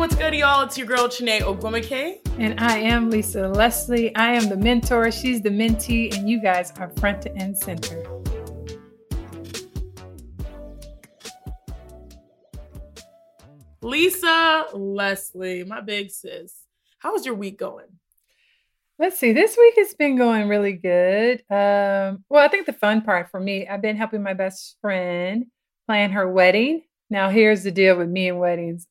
what's good, y'all? It's your girl, Chiney Ogwumike. And I am Lisa Leslie. I am the mentor, she's the mentee, and you guys are front and center. Lisa Leslie, my big sis. How's your week going? Let's see. This week has been going really good. Um, well, I think the fun part for me, I've been helping my best friend plan her wedding. Now, here's the deal with me and weddings.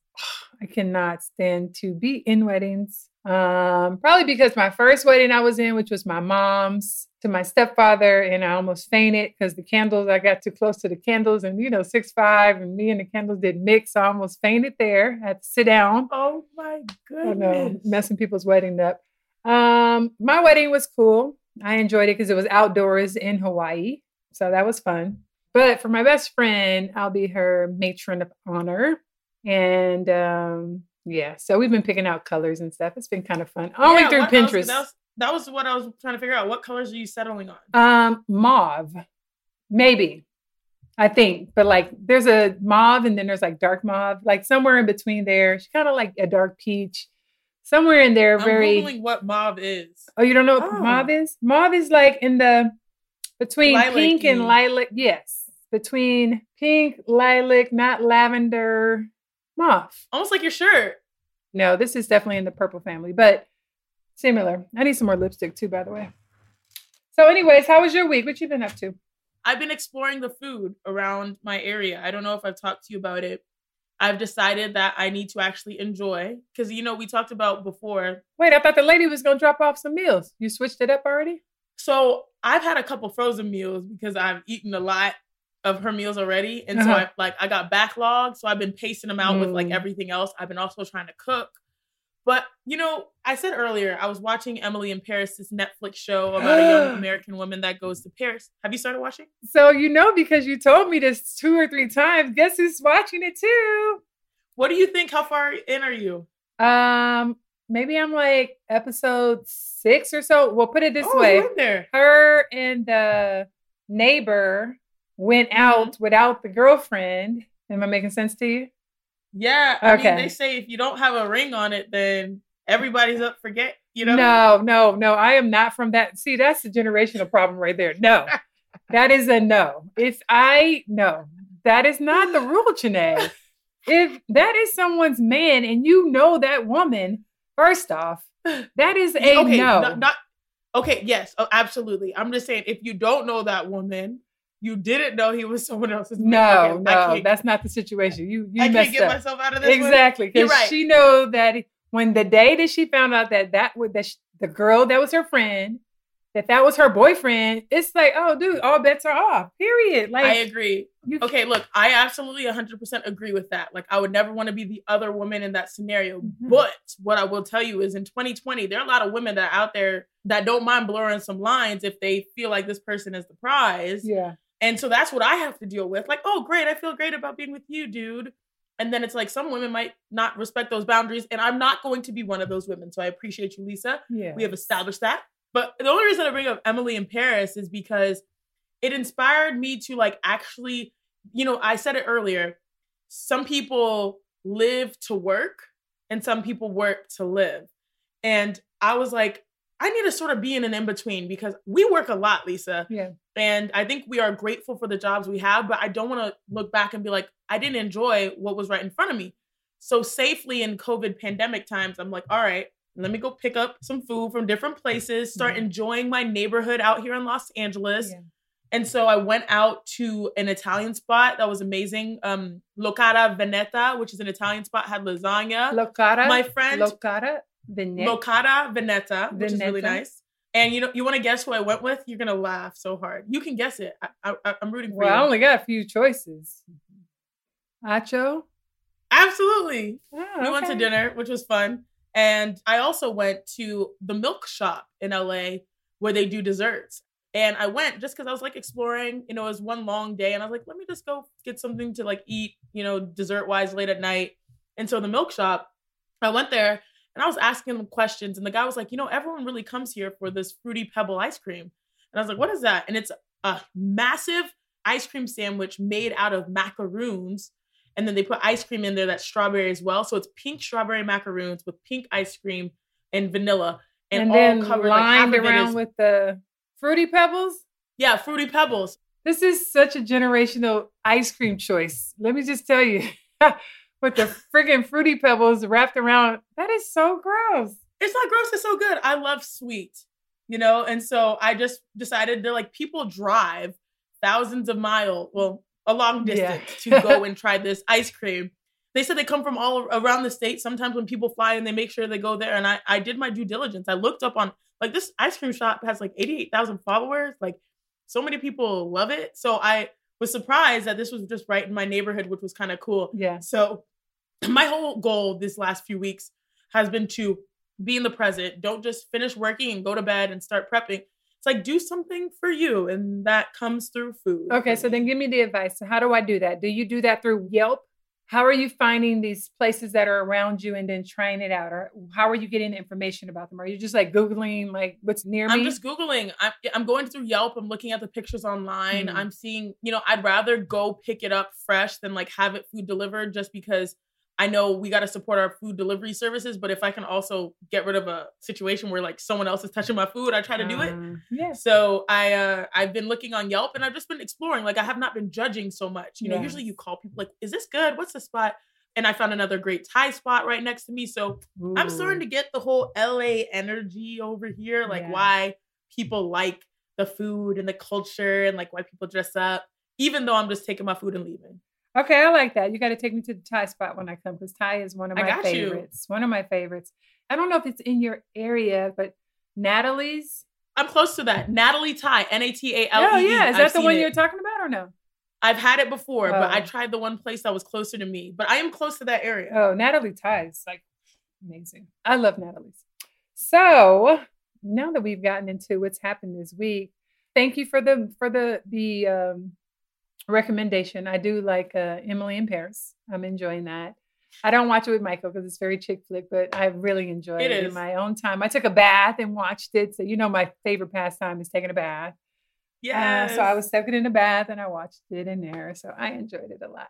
I cannot stand to be in weddings. Um, probably because my first wedding I was in, which was my mom's, to my stepfather, and I almost fainted because the candles, I got too close to the candles, and you know, six five, and me and the candles didn't mix. So I almost fainted there. I had to sit down. Oh my goodness. I know, messing people's wedding up. Um, my wedding was cool. I enjoyed it because it was outdoors in Hawaii. So that was fun. But for my best friend, I'll be her matron of honor. And um, yeah, so we've been picking out colors and stuff. It's been kind of fun. Only Yeah, through that was- Pinterest. That was, that was what I was trying to figure out. What colors are you settling on? Um, mauve, maybe. I think, but like there's a mauve and then there's like dark mauve, like somewhere in between there. She's kind of like a dark peach. Somewhere in there, I'm very. googling what mauve is. Oh, you don't know what Oh. mauve is? Mauve is like in the between pink and lilac. Yes, between pink, lilac, not lavender, mauve. Almost like your shirt. No, this is definitely in the purple family, but similar. I need some more lipstick too, by the way. So, anyways, how was your week? What you been up to? I've been exploring the food around my area. I don't know if I've talked to you about it. I've decided that I need to actually enjoy because you know we talked about before. Wait, I thought the lady was gonna drop off some meals. You switched it up already? So I've had a couple frozen meals because I've eaten a lot of her meals already, and so Uh-huh. I like I got backlog, so I've been pacing them out with like Mm. everything else. I've been also trying to cook, but you know I said earlier I was watching Emily in Paris, this Netflix show about a young American woman that goes to Paris. Have you started watching? So you know because you told me this two or three times. Guess who's watching it too? What do you think? How far in are you? Um, maybe I'm like episode six or so. We'll put it this oh, way: there. her and the neighbor went out without the girlfriend. Am I making sense to you? Yeah. I Okay. mean, they say if you don't have a ring on it, then everybody's up for get. You know. No, no, no. I am not from that. See, that's the generational problem right there. No, that is a no. If I no, that is not the rule, Chiney. If that is someone's man and you know that woman, first off, that is a okay. no. Not, not- okay. Yes. Oh, absolutely. I'm just saying, if you don't know that woman, you didn't know he was someone else's. man. no, Okay, no, that's not the situation. You you I can't get up. myself out of this. exactly because right. she know that when the day that she found out that that was that sh- the girl that was her friend that that was her boyfriend it's like oh dude all bets are off period like I agree. Okay, look, I absolutely 100% agree with that. Like, I would never want to be the other woman in that scenario. Mhm. But what I will tell you is in 2020, there are a lot of women that are out there that don't mind blurring some lines if they feel like this person is the prize. yeah And so that's what I have to deal with. Like, oh, great, I feel great about being with you, dude. And then it's like some women might not respect those boundaries. And I'm not going to be one of those women. So I appreciate you, Lisa. yeah We have established that. But the only reason I bring up Emily in Paris is because it inspired me to like actually, you know, I said it earlier. Some people live to work and some people work to live. And I was like, I need to sort of be in an in between because we work a lot, Lisa. yeah And I think we are grateful for the jobs we have, but I don't want to look back and be like, I didn't enjoy what was right in front of me. So safely in COVID pandemic times, I'm like, all right, let me go pick up some food from different places, start Mhm. enjoying my neighborhood out here in Los Angeles. yeah. And so I went out to an Italian spot that was amazing. Um, Locanda Veneta, which is an Italian spot, had lasagna. locanda My friend locanda Venet- Locanda Veneta, which is really nice. And you know, you want to guess who I went with? You're gonna laugh so hard. You can guess it. I, I, I'm rooting for you. well i only got a few choices acho Absolutely. Oh, We went to dinner, which was fun. And I also went to the milk shop in LA where they do desserts. And I went just because I was like exploring, you know, it was one long day. And I was like, let me just go get something to like eat, you know, dessert wise late at night. And so the milk shop, I went there and I was asking them questions. And the guy was like, you know, everyone really comes here for this fruity pebble ice cream. And I was like, what is that? And it's a massive ice cream sandwich made out of macaroons and then they put ice cream in there that's strawberry as well. So it's pink strawberry macaroons with pink ice cream and vanilla, and, And, all then covered lined it around is- with the fruity pebbles. yeah, fruity pebbles. This is such a generational ice cream choice. Let me just tell you, with the friggin' fruity pebbles wrapped around, that is so gross. It's not gross. It's so good. I love sweet, you know. And so I just decided to like people drive thousands of miles, well, a long Yeah. distance to go and try this ice cream. They said they come from all around the state. Sometimes when people fly in, they make sure they go there. And I, I did my due diligence. I looked up on like this ice cream shop has like 88,000 followers. Like so many people love it. So I was surprised that this was just right in my neighborhood, which was kind of cool. Yeah. So my whole goal this last few weeks has been to be in the present. Don't just finish working and go to bed and start prepping. It's like do something for you, and that comes through food. Okay, so then give me the advice. So how do I do that? Do you do that through Yelp? How are you finding these places that are around you and then trying it out? Or how are you getting information about them? Are you just like Googling like what's near me? I'm just googling. I'm, I'm going through Yelp. I'm looking at the pictures online. Mhm. I'm seeing, you know, I'd rather go pick it up fresh than like have it food delivered, just because I know we got to support our food delivery services. But if I can also get rid of a situation where like someone else is touching my food, I try to do it. Uh, Yes. So I uh I've been looking on Yelp and I've just been exploring. Like I have not been judging so much. You know, Yes. usually you call people like, is this good? What's the spot? And I found another great Thai spot right next to me. So I'm starting to get the whole LA energy over here, like Yeah. why people like the food and the culture and like why people dress up, even though I'm just taking my food and leaving. Okay, I like that. You got to take me to the Thai spot when I come because Thai is one of I my got you. favorites. One of my favorites. I don't know if it's in your area, but Natalee's. I'm close to that. Natalee Thai, N A T A L E. Oh yeah, is that I've the one it. you're talking about or no? I've had it before, but I Oh. tried the one place that was closer to me. But I am close to that area. Oh, Natalee Thai is like amazing. I love Natalee's. So now that we've gotten into what's happened this week, thank you for the for the the um, recommendation. I do like uh, Emily in Paris. I'm enjoying that. I don't watch it with Michael because it's very chick flick, but I really enjoyed It it, in my own time. I took a bath and watched it, so you know my favorite pastime is taking a bath. Yeah. Uh, so I was soaking in the bath and I watched it in there, so I enjoyed it a lot.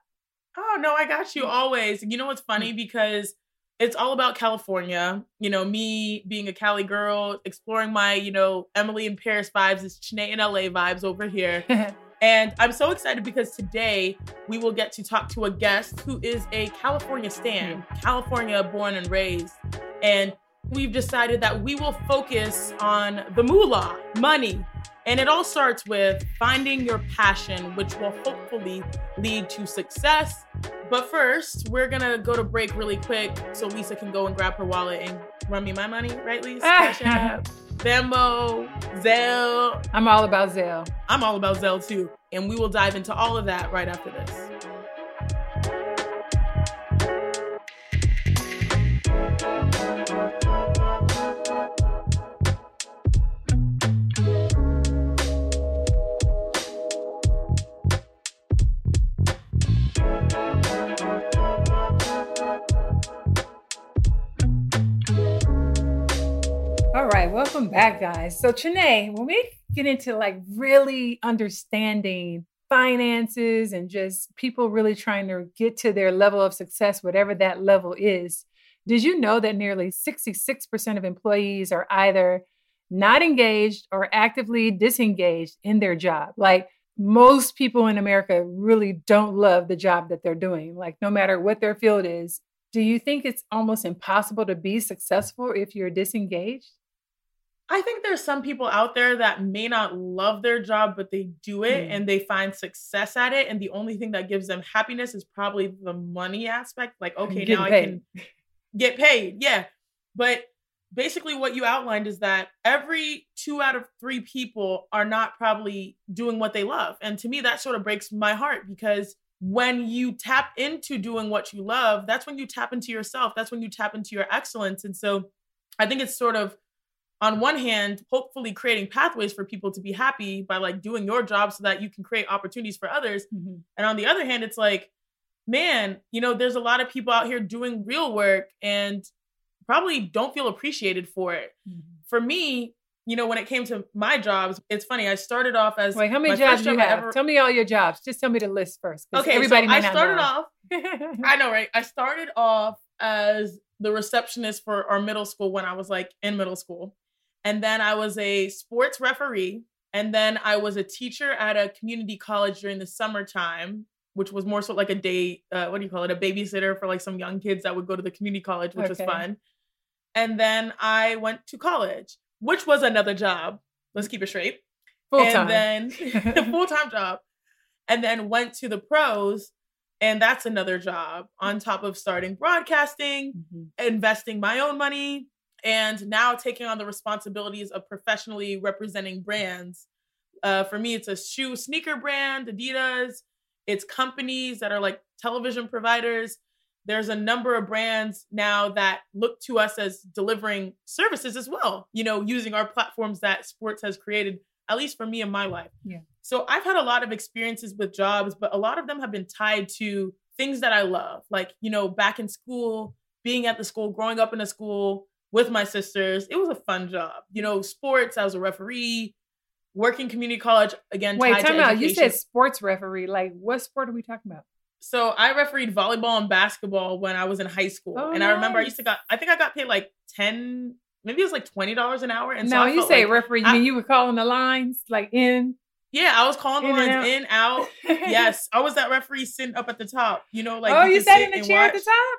Oh no, I got Mm. you always. You know what's funny because it's all about California. You know, me being a Cali girl, exploring my, you know, Emily in Paris vibes, it's Chiney in LA vibes over here. And I'm so excited because today we will get to talk to a guest who is a California stan, mm-hmm. California born and raised. And we've decided that we will focus on the moolah, money. And it all starts with finding your passion, which will hopefully lead to success. But first, we're gonna go to break really quick so Lisa can go and grab her wallet and run me my money, right, Lisa? Ah, Venmo, Zelle. I'm all about Zelle. I'm all about Zelle too. And we will dive into all of that right after this. Welcome back, guys. So, Chiney, when we get into like really understanding finances and just people really trying to get to their level of success, whatever that level is, did you know that nearly 66% of employees are either not engaged or actively disengaged in their job? Like, most people in America really don't love the job that they're doing, like, no matter what their field is. Do you think it's almost impossible to be successful if you're disengaged? I think there's some people out there that may not love their job, but they do it Mm. and they find success at it. And the only thing that gives them happiness is probably the money aspect. Like, okay, now I can get paid. Yeah. But basically, what you outlined is that every two out of three people are not probably doing what they love. And to me, that sort of breaks my heart because when you tap into doing what you love, that's when you tap into yourself. That's when you tap into your excellence. And so I think it's sort of on one hand, hopefully creating pathways for people to be happy by like doing your job so that you can create opportunities for others. Mm-hmm. And on the other hand, it's like, man, you know, there's a lot of people out here doing real work and probably don't feel appreciated for it. Mm-hmm. For me, you know, when it came to my jobs, it's funny. I started off as Wait, how many jobs do you have? ever- Tell me all your jobs. Just tell me the list first. Okay, everybody so I started know. off I know, right? I started off as the receptionist for our middle school when I was like in middle school. And then I was a sports referee. And then I was a teacher at a community college during the summertime, which was more so like a day, uh, what do you call it? A babysitter for like some young kids that would go to the community college, which was fun. And then I went to college, which was another job. Let's keep it straight Full time. and then a full time job, and then went to the pros, and that's another job on top of starting broadcasting, Mhm. investing my own money, and now taking on the responsibilities of professionally representing brands. Uh, for me, it's a shoe sneaker brand, Adidas. It's companies that are like television providers. There's a number of brands now that look to us as delivering services as well, you know, using our platforms that sports has created, at least for me in my life. Yeah. So I've had a lot of experiences with jobs, but a lot of them have been tied to things that I love. Like, you know, back in school, being at the school, growing up in a school with my sisters, it was a fun job. You know, sports, I was a referee, working community college, again, Wait, time out. You said sports referee. Like, what sport are we talking about? So I refereed volleyball and basketball when I was in high school, Oh, and I remember I used to got. I think I got paid like ten, maybe it was like twenty dollars an hour. And so no, I you say like- referee. You I- mean you were calling the lines like in? yeah, I was calling the In and lines out. in, out. Yes, I was that referee sitting up at the top. You know, like oh, you could sat in the chair at the top.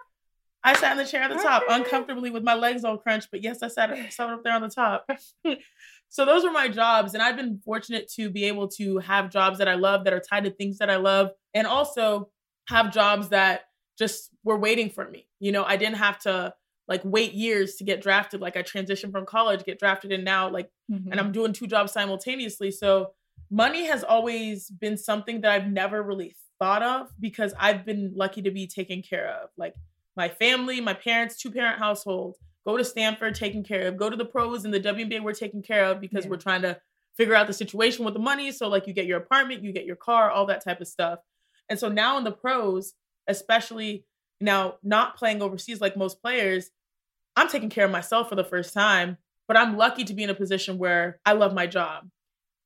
I sat in the chair at the top, uncomfortably with my legs all crunched. But yes, I sat, sat up there on the top. so those were my jobs, and I've been fortunate to be able to have jobs that I love that are tied to things that I love, and also have jobs that just were waiting for me. You know, I didn't have to like wait years to get drafted. Like I transitioned from college, get drafted, and now like Mm-hmm. and I'm doing two jobs simultaneously. So money has always been something that I've never really thought of because I've been lucky to be taken care of. Like my family, my parents, two parent household, go to Stanford taken care of, go to the pros and the WNBA we're taken care of because Yeah. we're trying to figure out the situation with the money. So like you get your apartment, you get your car, all that type of stuff. And so now in the pros, especially now not playing overseas like most players, I'm taking care of myself for the first time, but I'm lucky to be in a position where I love my job.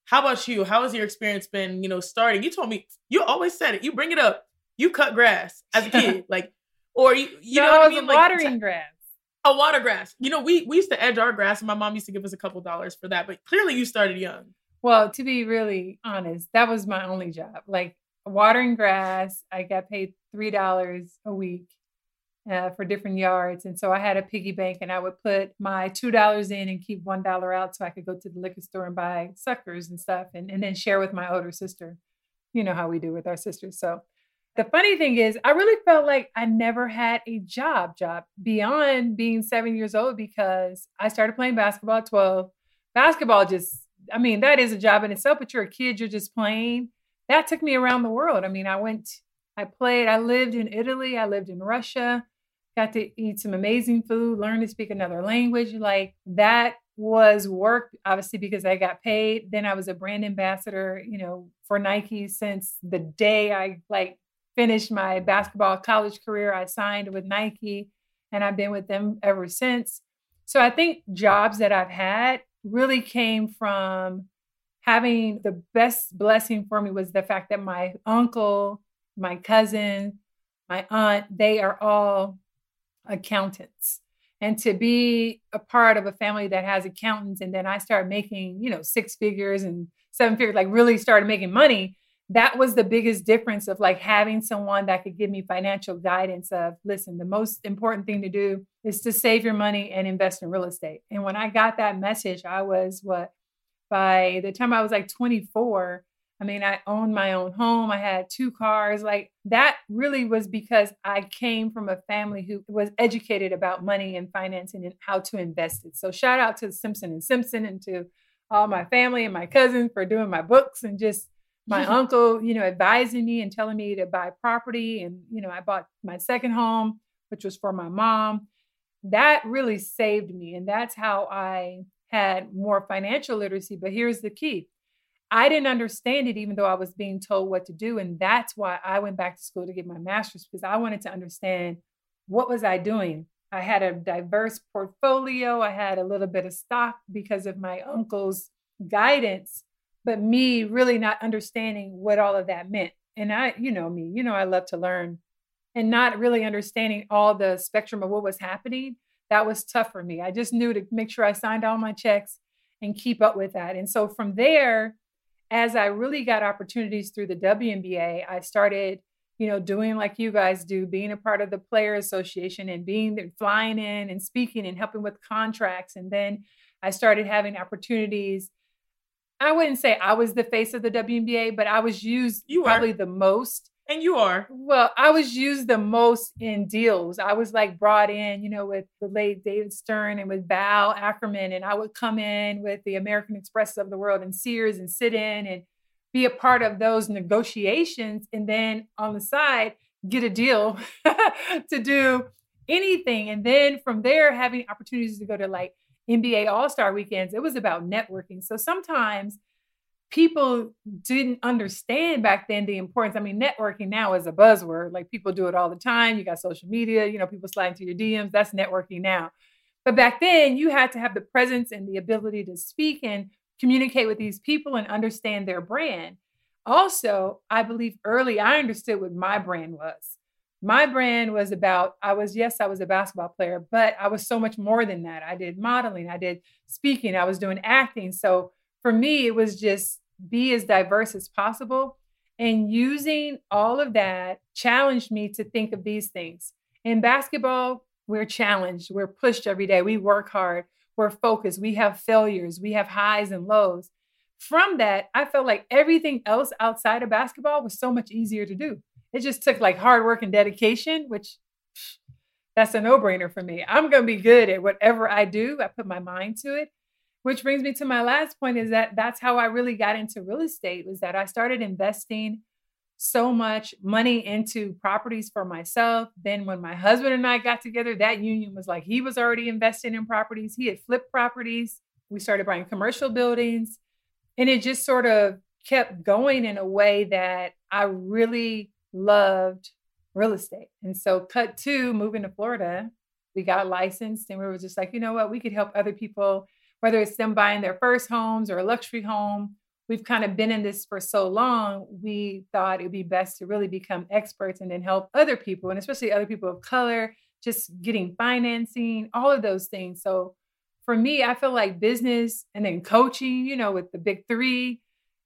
How about you? How has your experience been, you know, starting? You told me you always said it. You bring it up. You cut grass as a kid, like or you you no, know what I it was mean? Like, watering grass. a water grass. You know, we we used to edge our grass and my mom used to give us a couple dollars for that, but clearly you started young. Well, to be really honest, that was my only job. Like watering grass, I got paid three dollars a week uh, for different yards, and so I had a piggy bank, and I would put my two dollars in and keep one dollar out, so I could go to the liquor store and buy suckers and stuff, and, and then share with my older sister. You know how we do with our sisters. So the funny thing is, I really felt like I never had a job job beyond being seven years old because I started playing basketball at twelve. Basketball just I mean, that is a job in itself, but you're a kid, you're just playing. That took me around the world. I mean, I went, I played, I lived in Italy, I lived in Russia, got to eat some amazing food, learn to speak another language. Like that was work, obviously, because I got paid. Then I was a brand ambassador, you know, for Nike since the day I like finished my basketball college career. I signed with Nike and I've been with them ever since. So I think jobs that I've had really came from having the best blessing for me was the fact that my uncle, my cousin, my aunt, they are all accountants. And to be a part of a family that has accountants, and then I started making, you know, six figures and seven figures, like really started making money. That was the biggest difference of like having someone that could give me financial guidance of listen, the most important thing to do is to save your money and invest in real estate. And when I got that message, I was what by the time I was like 24, I mean, I owned my own home. I had two cars. Like that really was because I came from a family who was educated about money and financing and how to invest it. So shout out to Simpson and Simpson and to all my family and my cousins for doing my books and just my uncle, you know, advising me and telling me to buy property. And, you know, I bought my second home, which was for my mom. That really saved me. And that's how I had more financial literacy. But here's the key I didn't understand it, even though I was being told what to do. And that's why I went back to school to get my master's because I wanted to understand what was I doing. I had a diverse portfolio. I had a little bit of stock because of my uncle's guidance, but me really not understanding what all of that meant. And I, you know me, you know, I love to learn and not really understanding all the spectrum of what was happening, that was tough for me. I just knew to make sure I signed all my checks and keep up with that. And so from there, as I really got opportunities through the WNBA, I started, you know, doing like you guys do, being a part of the player association and being flying in and speaking and helping with contracts. And then I started having opportunities. I wouldn't say I was the face of the WNBA, but I was used you probably the most and you are. Well, I was used the most in deals. I was like brought in, you know, with the late David Stern and with Val Ackerman. And I would come in with the American Express of the world and Sears and sit in and be a part of those negotiations. And then on the side, get a deal to do anything. And then from there, having opportunities to go to like NBA All Star weekends, it was about networking. So sometimes people didn't understand back then the importance. I mean, networking now is a buzzword. Like people do it all the time. You got social media, you know, people slide into your DMs. That's networking now. But back then, you had to have the presence and the ability to speak and communicate with these people and understand their brand. Also, I believe early I understood what my brand was. My brand was about, I was, yes, I was a basketball player, but I was so much more than that. I did modeling, I did speaking, I was doing acting. So for me, it was just be as diverse as possible. And using all of that challenged me to think of these things. In basketball, we're challenged, we're pushed every day, we work hard, we're focused, we have failures, we have highs and lows. From that, I felt like everything else outside of basketball was so much easier to do. It just took like hard work and dedication, which that's a no brainer for me. I'm going to be good at whatever I do. I put my mind to it. Which brings me to my last point is that that's how I really got into real estate was that I started investing so much money into properties for myself. Then when my husband and I got together, that union was like he was already investing in properties. He had flipped properties. We started buying commercial buildings. And it just sort of kept going in a way that I really loved real estate. And so cut to moving to Florida, we got licensed and we were just like, you know what, we could help other people whether it's them buying their first homes or a luxury home, we've kind of been in this for so long, we thought it'd be best to really become experts and then help other people, and especially other people of color, just getting financing, all of those things. So for me, I feel like business and then coaching, you know, with the big three,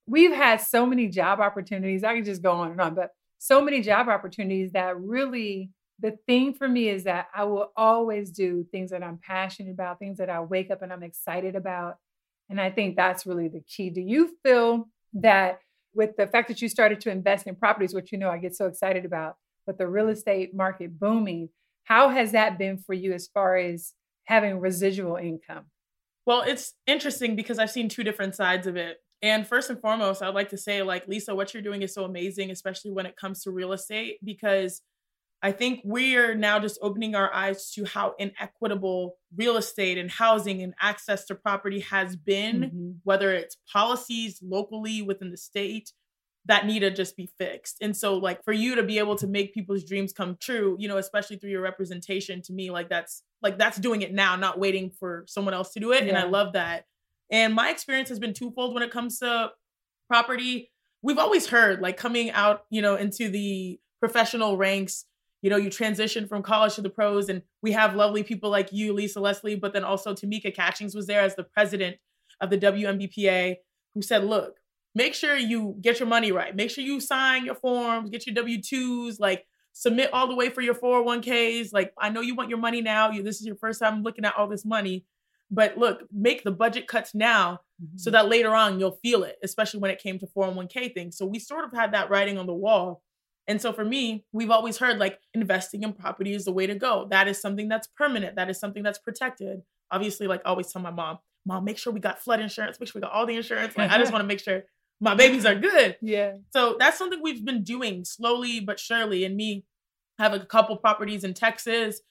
we've had so many job opportunities. I could just go on and on, but so many job opportunities that really the thing for me is that I will always do things that I'm passionate about, things that I wake up and I'm excited about. And I think that's really the key. Do you feel that with the fact that you started to invest in properties, which you know I get so excited about, but the real estate market booming, how has that been for you as far as having residual income? Well, it's interesting because I've seen two different sides of it. And first and foremost, I'd like to say, like, Lisa, what you're doing is so amazing, especially when it comes to real estate, because I think we're now just opening our eyes to how inequitable real estate and housing and access to property has been, mm-hmm. whether it's policies locally within the state that need to just be fixed. And so, like, for you to be able to make people's dreams come true, you know, especially through your representation, to me, like, that's like that's doing it now, not waiting for someone else to do it. Yeah. And I love that. And my experience has been twofold when it comes to property. We've always heard, like, coming out, you know, into the professional ranks you know, you transition from college to the pros, and we have lovely people like you, Lisa Leslie, but then also Tamika Catchings was there as the president of the WNBPA, who said, look, make sure you get your money right. Make sure you sign your forms, get your W 2s, like submit all the way for your 401ks. Like, I know you want your money now. You, this is your first time looking at all this money. But look, make the budget cuts now mm-hmm. so that later on you'll feel it, especially when it came to 401k things. So we sort of had that writing on the wall. And so for me, we've always heard like investing in property is the way to go. That is something that's permanent. That is something that's protected. Obviously, like I always tell my mom, mom, make sure we got flood insurance, make sure we got all the insurance. Like I just want to make sure my babies are good. Yeah. So that's something we've been doing slowly but surely. And me have a couple properties in Texas.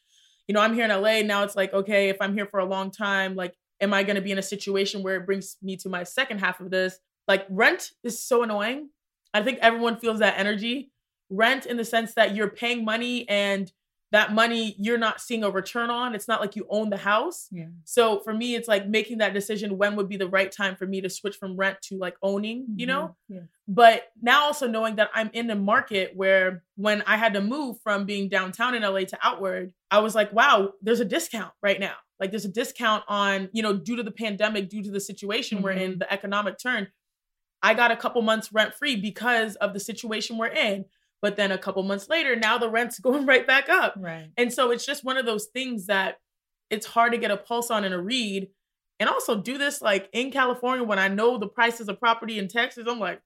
You know, I'm here in LA. Now it's like, okay, if I'm here for a long time, like, am I going to be in a situation where it brings me to my second half of this? Like, rent is so annoying. I think everyone feels that energy rent in the sense that you're paying money and that money you're not seeing a return on. It's not like you own the house. Yeah. So for me, it's like making that decision when would be the right time for me to switch from rent to like owning, you know? Mhm. Yeah. But now also knowing that I'm in a market where when I had to move from being downtown in LA to outward, I was like, wow, there's a discount right now. Like there's a discount on, you know, due to the pandemic, due to the situation we're in, the economic turn. I got a couple months rent free because of the situation we're in. But then a couple months later, now the rent's going right back up. Right. And so it's just one of those things that it's hard to get a pulse on in a read. And also do this like in California when I know the prices of property in Texas. I'm like,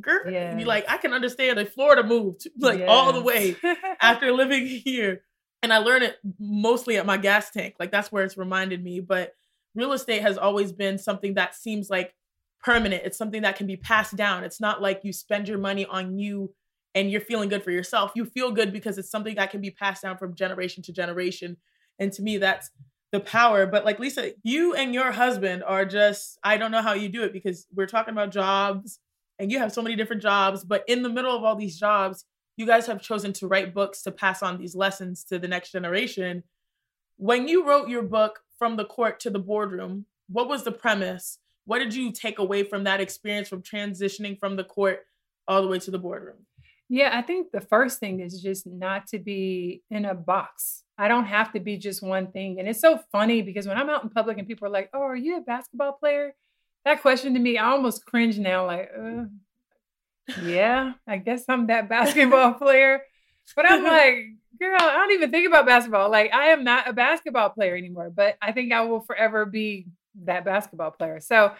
girl, Yeah. be like, I can understand a Florida moved like all the way after living here. And I learned it mostly at my gas tank. Like that's where it's reminded me. But real estate has always been something that seems like permanent. It's something that can be passed down. It's not like you spend your money on you and you're feeling good for yourself. You feel good because it's something that can be passed down from generation to generation. And to me, that's the power. But like Lisa, you and your husband are just, I don't know how you do it because we're talking about jobs and you have so many different jobs. But in the middle of all these jobs, you guys have chosen to write books to pass on these lessons to the next generation. When you wrote your book, From the Court to the Boardroom, what was the premise? What did you take away from that experience from transitioning from the court all the way to the boardroom? Yeah, I think the first thing is just not to be in a box. I don't have to be just one thing. And it's so funny because when I'm out in public and people are like, Oh, are you a basketball player? That question to me, I almost cringe now, like, uh, yeah, I guess I'm that basketball player. But I'm like, girl, I don't even think about basketball. Like, I am not a basketball player anymore, but I think I will forever be that basketball player. So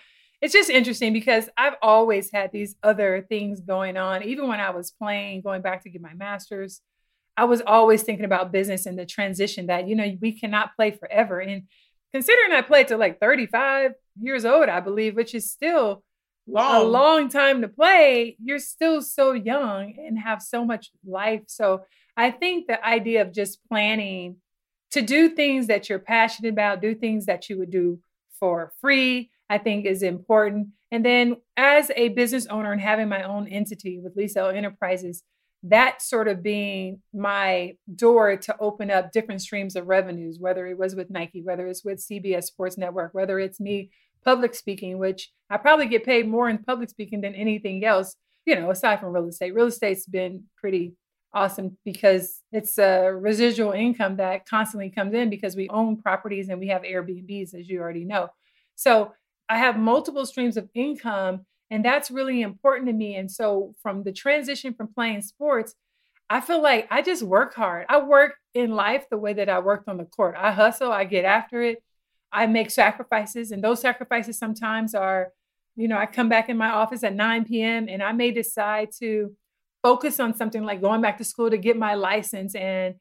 it's just interesting because I've always had these other things going on. Even when I was playing, going back to get my master's, I was always thinking about business and the transition that, you know, we cannot play forever. And considering I played to like 35 years old, I believe, which is still Long. a long time to play, you're still so young and have so much life. So I think the idea of just planning to do things that you're passionate about, do things that you would do for free, I think is important. And then as a business owner and having my own entity with Lisa Enterprises, that sort of being my door to open up different streams of revenues, whether it was with Nike, whether it's with CBS Sports Network, whether it's me public speaking, which I probably get paid more in public speaking than anything else, you know, aside from real estate. Real estate's been pretty awesome because it's a residual income that constantly comes in because we own properties and we have Airbnbs, as you already know. So I have multiple streams of income, and that's really important to me. And so, from the transition from playing sports, I feel like I just work hard. I work in life the way that I worked on the court. I hustle, I get after it, I make sacrifices, and those sacrifices sometimes are, you know, I come back in my office at 9 p.m. and I may decide to focus on something like going back to school to get my license. And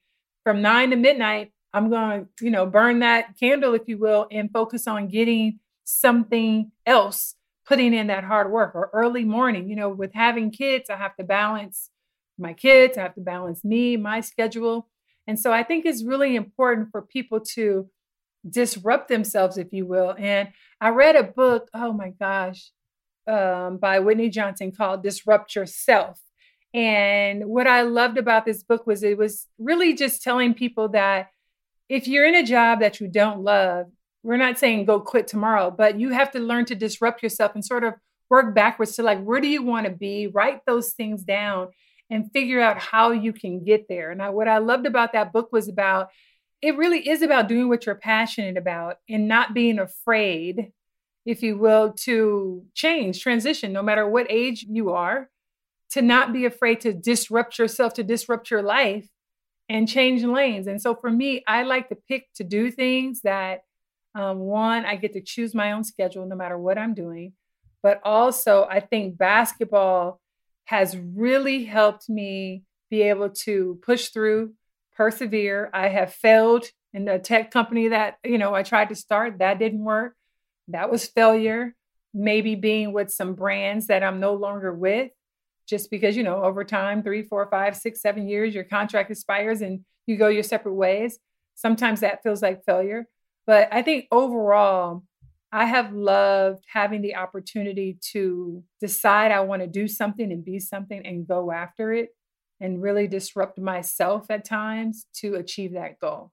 from nine to midnight, I'm going to, you know, burn that candle, if you will, and focus on getting something else, putting in that hard work or early morning. You know, with having kids, I have to balance my kids, I have to balance me, my schedule. And so I think it's really important for people to disrupt themselves, if you will. And I read a book, oh my gosh, um, by Whitney Johnson called Disrupt Yourself. And what I loved about this book was it was really just telling people that if you're in a job that you don't love, we're not saying go quit tomorrow, but you have to learn to disrupt yourself and sort of work backwards to like, where do you want to be? Write those things down and figure out how you can get there. And I, what I loved about that book was about it really is about doing what you're passionate about and not being afraid, if you will, to change, transition, no matter what age you are, to not be afraid to disrupt yourself, to disrupt your life and change lanes. And so for me, I like to pick to do things that um, one, I get to choose my own schedule no matter what I'm doing. But also, I think basketball has really helped me be able to push through, persevere. I have failed in a tech company that, you know, I tried to start, that didn't work. That was failure. Maybe being with some brands that I'm no longer with, just because, you know, over time, three, four, five, six, seven years, your contract expires and you go your separate ways. Sometimes that feels like failure. But I think overall, I have loved having the opportunity to decide I want to do something and be something and go after it and really disrupt myself at times to achieve that goal.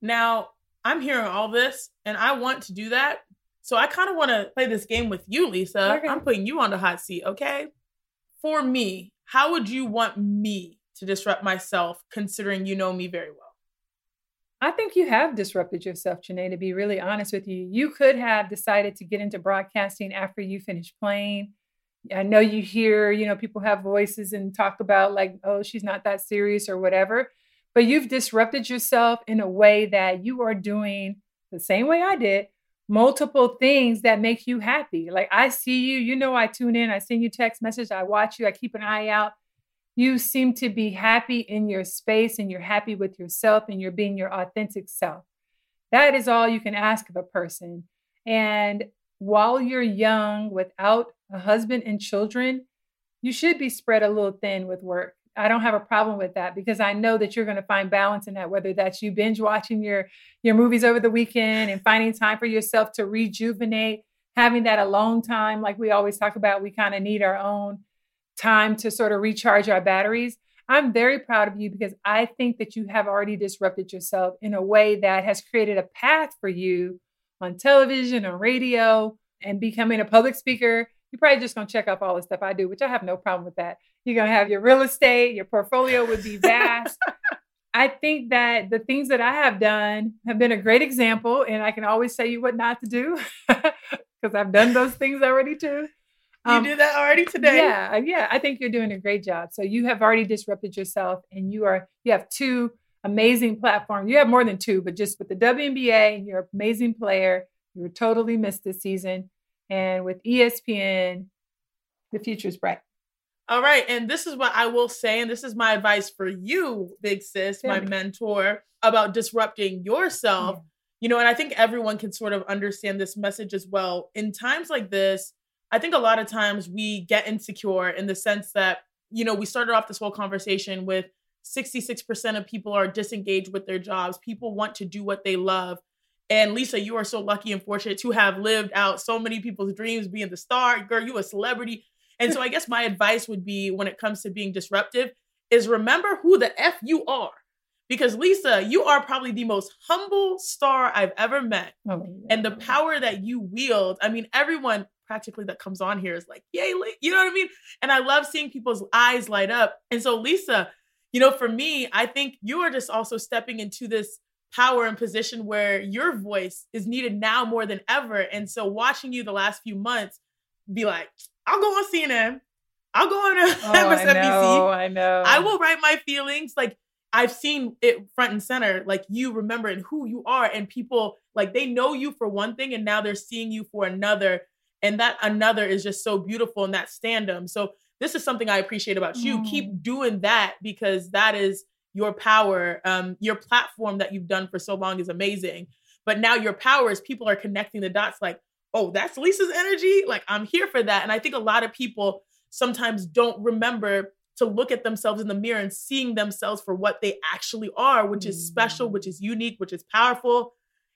Now, I'm hearing all this and I want to do that. So I kind of want to play this game with you, Lisa. Okay. I'm putting you on the hot seat, okay? For me, how would you want me to disrupt myself considering you know me very well? I think you have disrupted yourself, Chiney, to be really honest with you. You could have decided to get into broadcasting after you finished playing. I know you hear, you know, people have voices and talk about like, oh, she's not that serious or whatever, but you've disrupted yourself in a way that you are doing the same way I did, multiple things that make you happy. Like I see you, you know, I tune in, I send you text message, I watch you, I keep an eye out you seem to be happy in your space and you're happy with yourself and you're being your authentic self. That is all you can ask of a person. And while you're young, without a husband and children, you should be spread a little thin with work. I don't have a problem with that because I know that you're going to find balance in that, whether that's you binge watching your, your movies over the weekend and finding time for yourself to rejuvenate, having that alone time, like we always talk about, we kind of need our own time to sort of recharge our batteries. I'm very proud of you because I think that you have already disrupted yourself in a way that has created a path for you on television, on radio, and becoming a public speaker. You're probably just going to check off all the stuff I do, which I have no problem with that. You're going to have your real estate, your portfolio would be vast. I think that the things that I have done have been a great example, and I can always tell you what not to do because I've done those things already too. Um, you did that already today. Yeah, yeah. I think you're doing a great job. So you have already disrupted yourself, and you are you have two amazing platforms. You have more than two, but just with the WNBA, you're an amazing player. You were totally missed this season, and with ESPN, the future's bright. All right, and this is what I will say, and this is my advice for you, big sis, my me. mentor, about disrupting yourself. Yeah. You know, and I think everyone can sort of understand this message as well. In times like this, I think a lot of times we get insecure in the sense that, you know, we started off this whole conversation with 66% of people are disengaged with their jobs. People want to do what they love. And Lisa, you are so lucky and fortunate to have lived out so many people's dreams being the star. Girl, you a celebrity. And so I guess my advice would be when it comes to being disruptive is remember who the F you are. Because Lisa, you are probably the most humble star I've ever met. Oh, and the power that you wield, I mean, everyone practically that comes on here is like, yay, you know what I mean? And I love seeing people's eyes light up. And so, Lisa, you know, for me, I think you are just also stepping into this power and position where your voice is needed now more than ever. And so, watching you the last few months be like, I'll go on CNN. I'll go on uh, oh, MSNBC. I know, I know. I will write my feelings. Like I've seen it front and center, like you remembering who you are, and people like they know you for one thing, and now they're seeing you for another and that another is just so beautiful in that standum so this is something i appreciate about you. Mm. keep doing that because that is your power. Um your platform that you've done for so long is amazing. But now your power is people are connecting the dots like oh that's lisa's energy? Like i'm here for that. And i think a lot of people sometimes don't remember to look at themselves in the mirror and seeing themselves for what they actually are which is special which mm. is unique which is powerful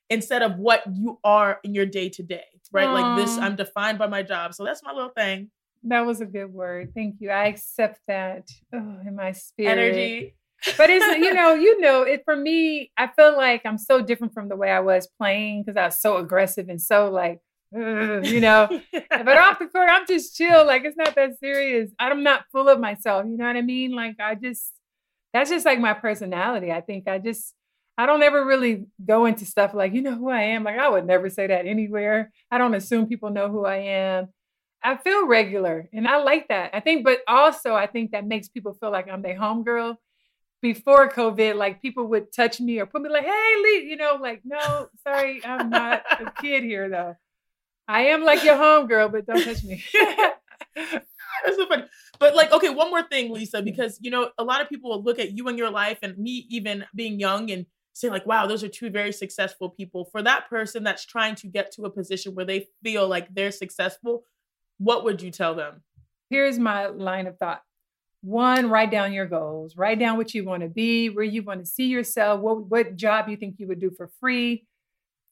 instead of what you are in your day to day, right? Aww. Like this, I'm defined by my job. So that's my little thing. That was a good word. Thank you. I accept that oh, in my spirit. Energy. but it's you know you know it for me i feel like i'm so different from the way i was playing because i was so aggressive and so like you know but off the court i'm just chill like it's not that serious i'm not full of myself you know what i mean like i just that's just like my personality i think i just I don't ever really go into stuff like, you know who I am. Like, I would never say that anywhere. I don't assume people know who I am. I feel regular and I like that. I think, but also I think that makes people feel like I'm their homegirl. Before COVID, like people would touch me or put me like, hey, Lee, you know, like, no, sorry, I'm not a kid here though. I am like your homegirl, but don't touch me. That's so funny. But like, okay, one more thing, Lisa, because you know, a lot of people will look at you and your life and me even being young and say like wow those are two very successful people for that person that's trying to get to a position where they feel like they're successful what would you tell them here's my line of thought one write down your goals write down what you want to be where you want to see yourself what, what job you think you would do for free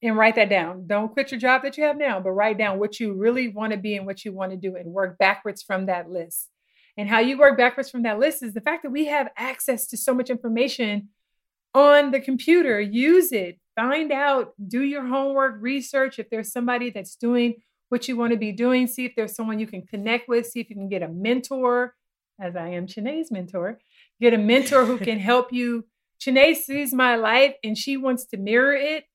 and write that down. Don't quit your job that you have now, but write down what you really want to be and what you want to do and work backwards from that list. And how you work backwards from that list is the fact that we have access to so much information on the computer. Use it, find out, do your homework, research if there's somebody that's doing what you want to be doing, see if there's someone you can connect with, see if you can get a mentor, as I am Chiney's mentor, get a mentor who can help you. Chiney sees my life and she wants to mirror it.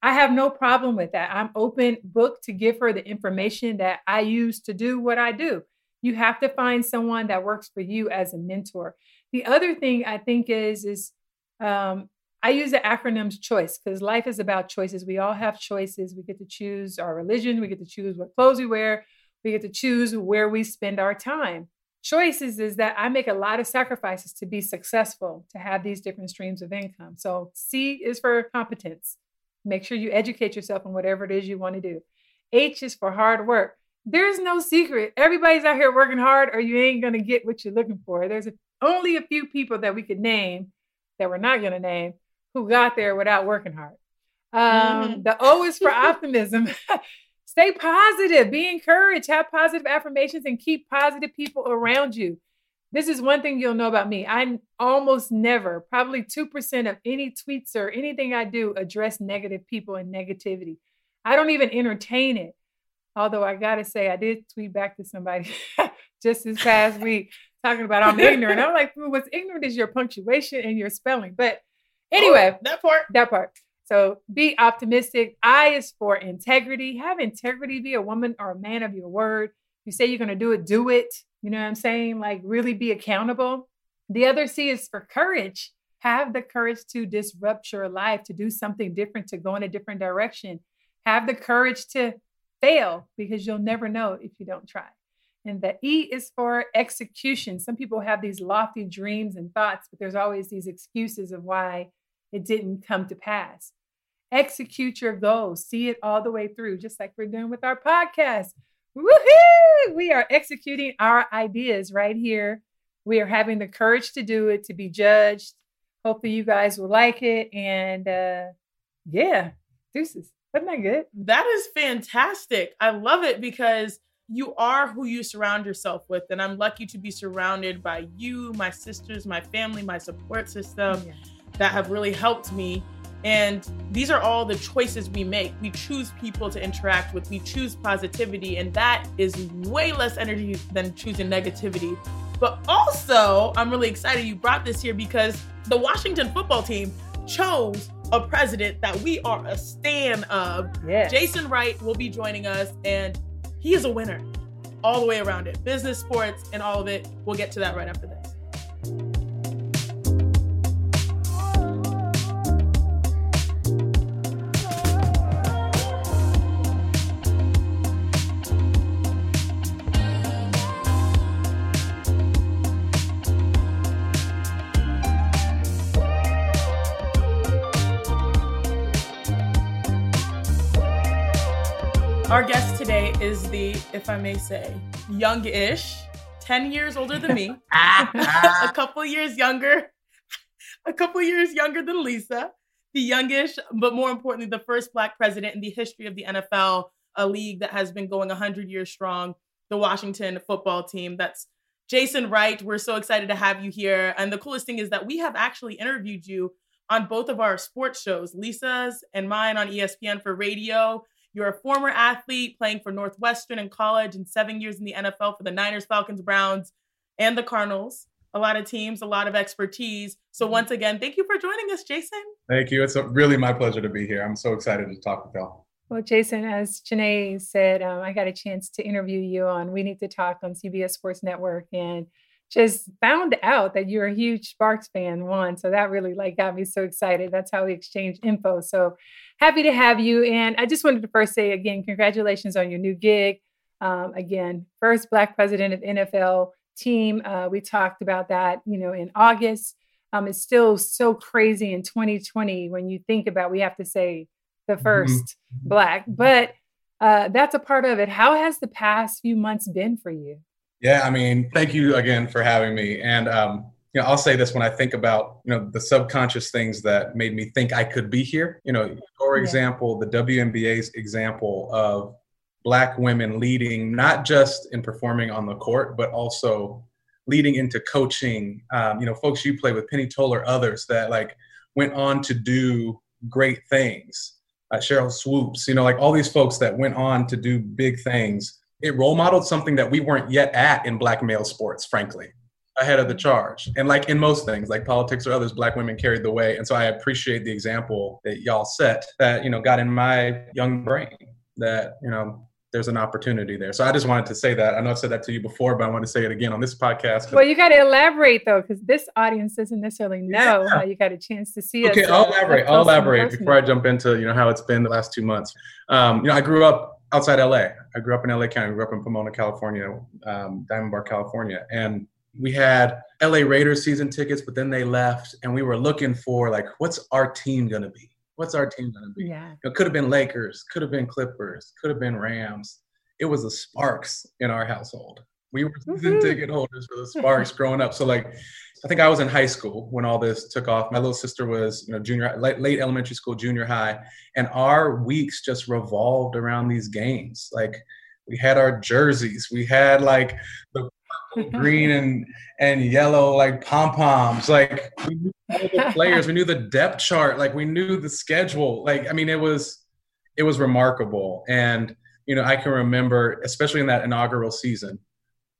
I have no problem with that. I'm open book to give her the information that I use to do what I do. You have to find someone that works for you as a mentor. The other thing I think is is um, I use the acronyms choice because life is about choices. We all have choices. We get to choose our religion. We get to choose what clothes we wear. We get to choose where we spend our time. Choices is that I make a lot of sacrifices to be successful, to have these different streams of income. So C is for competence. Make sure you educate yourself on whatever it is you want to do. H is for hard work. There's no secret. Everybody's out here working hard, or you ain't going to get what you're looking for. There's only a few people that we could name that we're not going to name who got there without working hard. Um, mm-hmm. The O is for optimism. Stay positive, be encouraged, have positive affirmations, and keep positive people around you. This is one thing you'll know about me. I almost never, probably 2% of any tweets or anything I do address negative people and negativity. I don't even entertain it. Although I got to say, I did tweet back to somebody just this past week talking about I'm ignorant. I'm like, what's ignorant is your punctuation and your spelling. But anyway, oh, that part. That part. So be optimistic. I is for integrity. Have integrity. Be a woman or a man of your word. You say you're going to do it, do it. You know what I'm saying? Like really be accountable. The other C is for courage. Have the courage to disrupt your life, to do something different, to go in a different direction. Have the courage to fail because you'll never know if you don't try. And the E is for execution. Some people have these lofty dreams and thoughts, but there's always these excuses of why it didn't come to pass. Execute your goals, see it all the way through, just like we're doing with our podcast. Woohoo! We are executing our ideas right here. We are having the courage to do it, to be judged. Hopefully, you guys will like it. And uh, yeah, deuces. Wasn't that good? That is fantastic. I love it because you are who you surround yourself with. And I'm lucky to be surrounded by you, my sisters, my family, my support system yeah. That have really helped me. And these are all the choices we make. We choose people to interact with, we choose positivity, and that is way less energy than choosing negativity. But also, I'm really excited you brought this here because the Washington football team chose a president that we are a stan of. Yes. Jason Wright will be joining us, and he is a winner all the way around it business, sports, and all of it. We'll get to that right after this. Our guest today is the, if I may say, youngish, 10 years older than me, a couple years younger, a couple years younger than Lisa, the youngish, but more importantly, the first Black president in the history of the NFL, a league that has been going 100 years strong, the Washington football team. That's Jason Wright. We're so excited to have you here. And the coolest thing is that we have actually interviewed you on both of our sports shows, Lisa's and mine on ESPN for radio you're a former athlete playing for Northwestern in college and seven years in the NFL for the Niners, Falcons, Browns, and the Cardinals. A lot of teams, a lot of expertise. So, mm-hmm. once again, thank you for joining us, Jason. Thank you. It's really my pleasure to be here. I'm so excited to talk with y'all. Well, Jason, as Chiney said, um, I got a chance to interview you on We Need to Talk on CBS Sports Network. And just found out that you're a huge Sparks fan, one. So that really like got me so excited. That's how we exchanged info. So happy to have you. And I just wanted to first say again, congratulations on your new gig. Um, again, first Black president of NFL team. Uh, we talked about that, you know, in August. Um, it's still so crazy in 2020 when you think about we have to say the 1st mm-hmm. Black, but uh, that's a part of it. How has the past few months been for you? Yeah, I mean, thank you again for having me. And um, you know, I'll say this when I think about, you know, the subconscious things that made me think I could be here. You know, for example, the WNBA's example of black women leading, not just in performing on the court, but also leading into coaching. Um, you know, folks you play with, Penny Toler, others that like went on to do great things. Uh, Sheryl Swoopes, you know, like all these folks that went on to do big things. It role modeled something that we weren't yet at in black male sports, frankly ahead of the charge. And like in most things, like politics or others, black women carried the way. And so I appreciate the example that y'all set that, you know, got in my young brain that, you know, there's an opportunity there. So I just wanted to say that. I know I've said that to you before, but I want to say it again on this podcast. Well, you got to elaborate though, because this audience doesn't necessarily know yeah. how you got a chance to see okay, us. Okay, I'll elaborate. I'll elaborate before I jump into you know how it's been the last two months. Um, you know, I grew up outside LA. I grew up in LA County. I grew up in Pomona, California, um, Diamond Bar, California, and we had LA Raiders season tickets, but then they left, and we were looking for like, what's our team gonna be? What's our team gonna be? Yeah. It could have been Lakers, could have been Clippers, could have been Rams. It was the Sparks in our household. We were season ticket holders for the Sparks growing up. So like, I think I was in high school when all this took off. My little sister was, you know, junior, late, late elementary school, junior high, and our weeks just revolved around these games. Like, we had our jerseys, we had like the green and and yellow like pom poms. Like we knew all the players, we knew the depth chart, like we knew the schedule. Like I mean, it was it was remarkable. And you know, I can remember, especially in that inaugural season,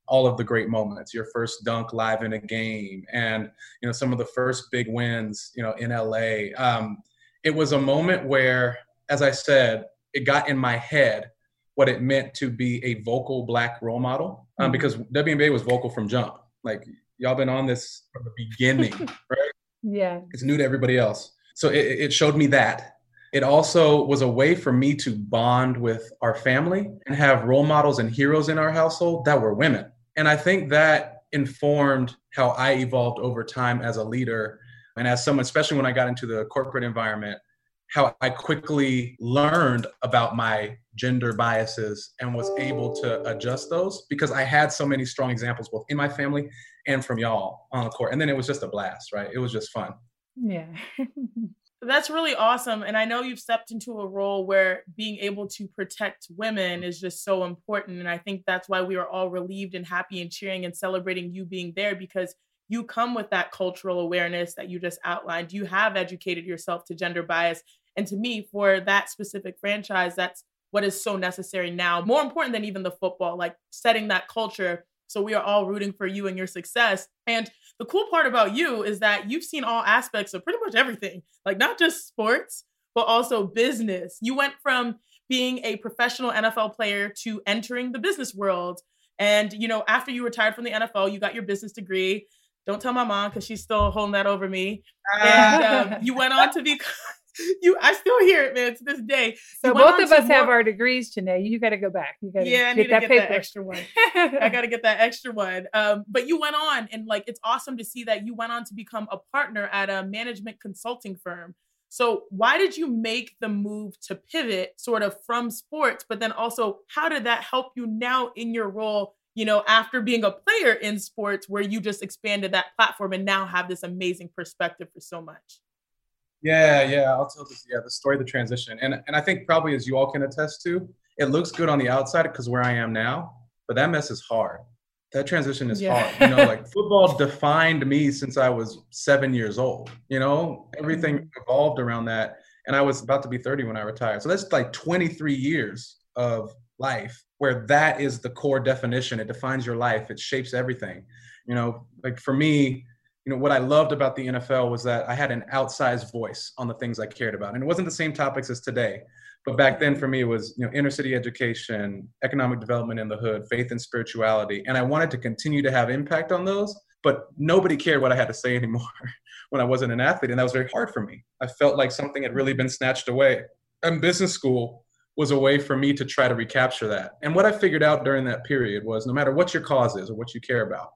all of the great moments. Your first dunk live in a game, and you know some of the first big wins. You know, in LA. Um, it was a moment where, as I said, it got in my head what it meant to be a vocal black role model um, mm-hmm. because WNBA was vocal from jump. Like y'all been on this from the beginning, right? Yeah. It's new to everybody else. So it, it showed me that. It also was a way for me to bond with our family and have role models and heroes in our household that were women. And I think that informed how I evolved over time as a leader and as someone, especially when I got into the corporate environment, how I quickly learned about my gender biases and was able to adjust those because I had so many strong examples both in my family and from y'all on the court. And then it was just a blast, right? It was just fun. Yeah. That's really awesome. And I know you've stepped into a role where being able to protect women is just so important. And I think that's why we are all relieved and happy and cheering and celebrating you being there because you come with that cultural awareness that you just outlined. You have educated yourself to gender bias and to me, for that specific franchise, that's what is so necessary now, more important than even the football, like setting that culture. So we are all rooting for you and your success. And the cool part about you is that you've seen all aspects of pretty much everything, like not just sports, but also business. You went from being a professional NFL player to entering the business world. And, you know, after you retired from the NFL, you got your business degree. Don't tell my mom because she's still holding that over me. And um, you went on to be you I still hear it, man, to this day. So both of us more... have our degrees, Chiney. You gotta go back. You gotta yeah, I need get to that get paper. that extra one. I gotta get that extra one. Um, but you went on and like it's awesome to see that you went on to become a partner at a management consulting firm. So why did you make the move to pivot sort of from sports, but then also how did that help you now in your role? You know, after being a player in sports, where you just expanded that platform and now have this amazing perspective for so much. Yeah, yeah, I'll tell this. Yeah, the story of the transition, and and I think probably as you all can attest to, it looks good on the outside because where I am now, but that mess is hard. That transition is yeah. hard. You know, like football defined me since I was seven years old. You know, everything mm-hmm. evolved around that, and I was about to be thirty when I retired. So that's like twenty three years of life where that is the core definition. It defines your life. It shapes everything. You know, like for me, you know what I loved about the NFL was that I had an outsized voice on the things I cared about, and it wasn't the same topics as today. But back then, for me, it was you know inner city education, economic development in the hood, faith and spirituality, and I wanted to continue to have impact on those. But nobody cared what I had to say anymore when I wasn't an athlete, and that was very hard for me. I felt like something had really been snatched away. And business school was a way for me to try to recapture that. And what I figured out during that period was no matter what your cause is or what you care about,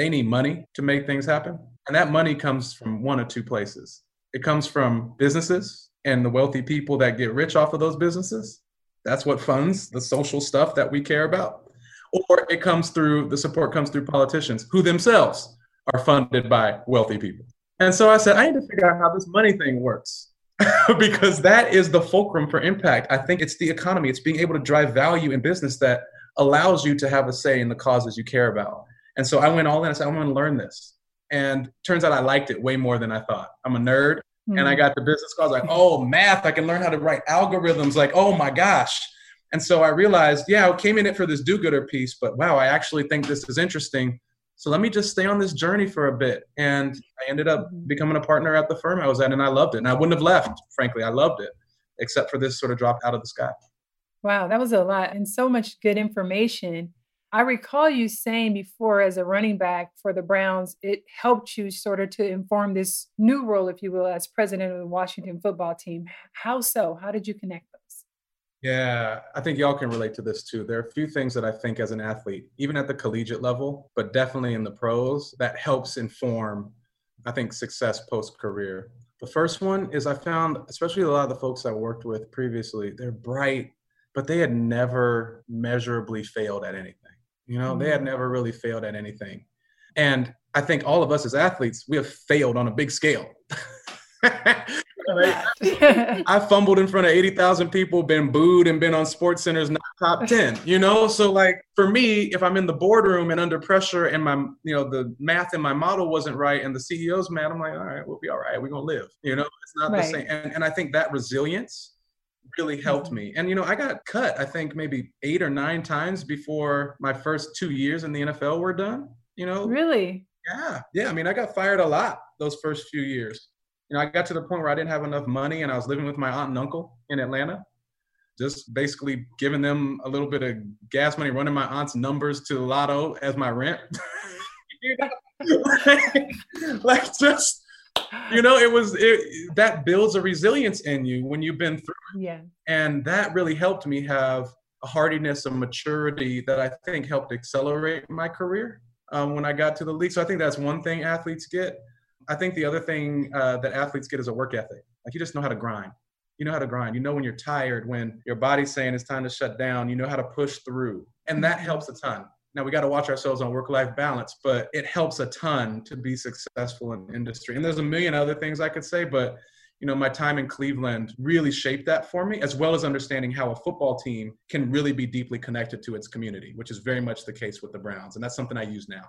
they need money to make things happen. And that money comes from one or two places. It comes from businesses and the wealthy people that get rich off of those businesses. That's what funds the social stuff that we care about. Or it comes through the support comes through politicians who themselves are funded by wealthy people. And so I said, I need to figure out how this money thing works. because that is the fulcrum for impact. I think it's the economy. It's being able to drive value in business that allows you to have a say in the causes you care about. And so I went all in. I said, I'm going to learn this. And turns out I liked it way more than I thought. I'm a nerd. Mm-hmm. And I hmm. got the business cards like, oh, math. I can learn how to write algorithms. Like, oh my gosh. And so I realized, yeah, I came in it for this do gooder piece, but wow, I actually think this is interesting. So let me just stay on this journey for a bit. And I ended up mm-hmm. becoming a partner at the firm I was at, and I loved it. And I wouldn't have left, frankly. I loved it, except for this sort of drop out of the sky. Wow, that was a lot and so much good information. I recall you saying before, as a running back for the Browns, it helped you sort of to inform this new role, if you will, as president of the Washington football team. How so? How did you connect those? yeah, I think y'all can relate to this too. There are a few things that I think as an athlete, even at the collegiate level, but definitely in the pros, that helps inform, I think, success post career. The first one is I found, especially a lot of the folks I worked with previously, they're bright, but they had never measurably failed at anything. You know, mm-hmm. they had mm. never really failed at anything. And I think all of us as athletes, we have failed on a big scale. I fumbled in front of 80,000 people, been booed and been on SportsCenter's not top 10, you know? So like for me, if I'm in the boardroom and under pressure and my, you know, the math in my model wasn't right and the CEO's mad, I'm like, all right, we'll be all right. We're going to live, you know? It's not right. the same. And, and I think that resilience really helped mm-hmm. me. And, you know, I got cut, I think maybe eight or nine times before my first two years in the NFL were done, you know? Really? Yeah. Yeah. I mean, I got fired a lot those first few years you know, I got to the point where I didn't have enough money and I was living with my aunt and uncle in Atlanta, just basically giving them a little bit of gas money, running my aunt's numbers to the lotto as my rent. you know? like, just, you know, it was, it, that builds a resilience in you when you've been through. Yeah. And that really helped me have a hardiness, a maturity that I think helped accelerate my career um, when I got to the league. So I think that's one thing athletes get. I think the other thing uh, that athletes get is a work ethic. Like you just know how to grind. You know how to grind. You know when you're tired, when your body's saying it's time to shut down. You know how to push through, and that helps a ton. Now we got to watch ourselves on work-life balance, but it helps a ton to be successful in industry. And there's a million other things I could say, but you know, my time in Cleveland really shaped that for me, as well as understanding how a football team can really be deeply connected to its community, which is very much the case with the Browns. And that's something I use now.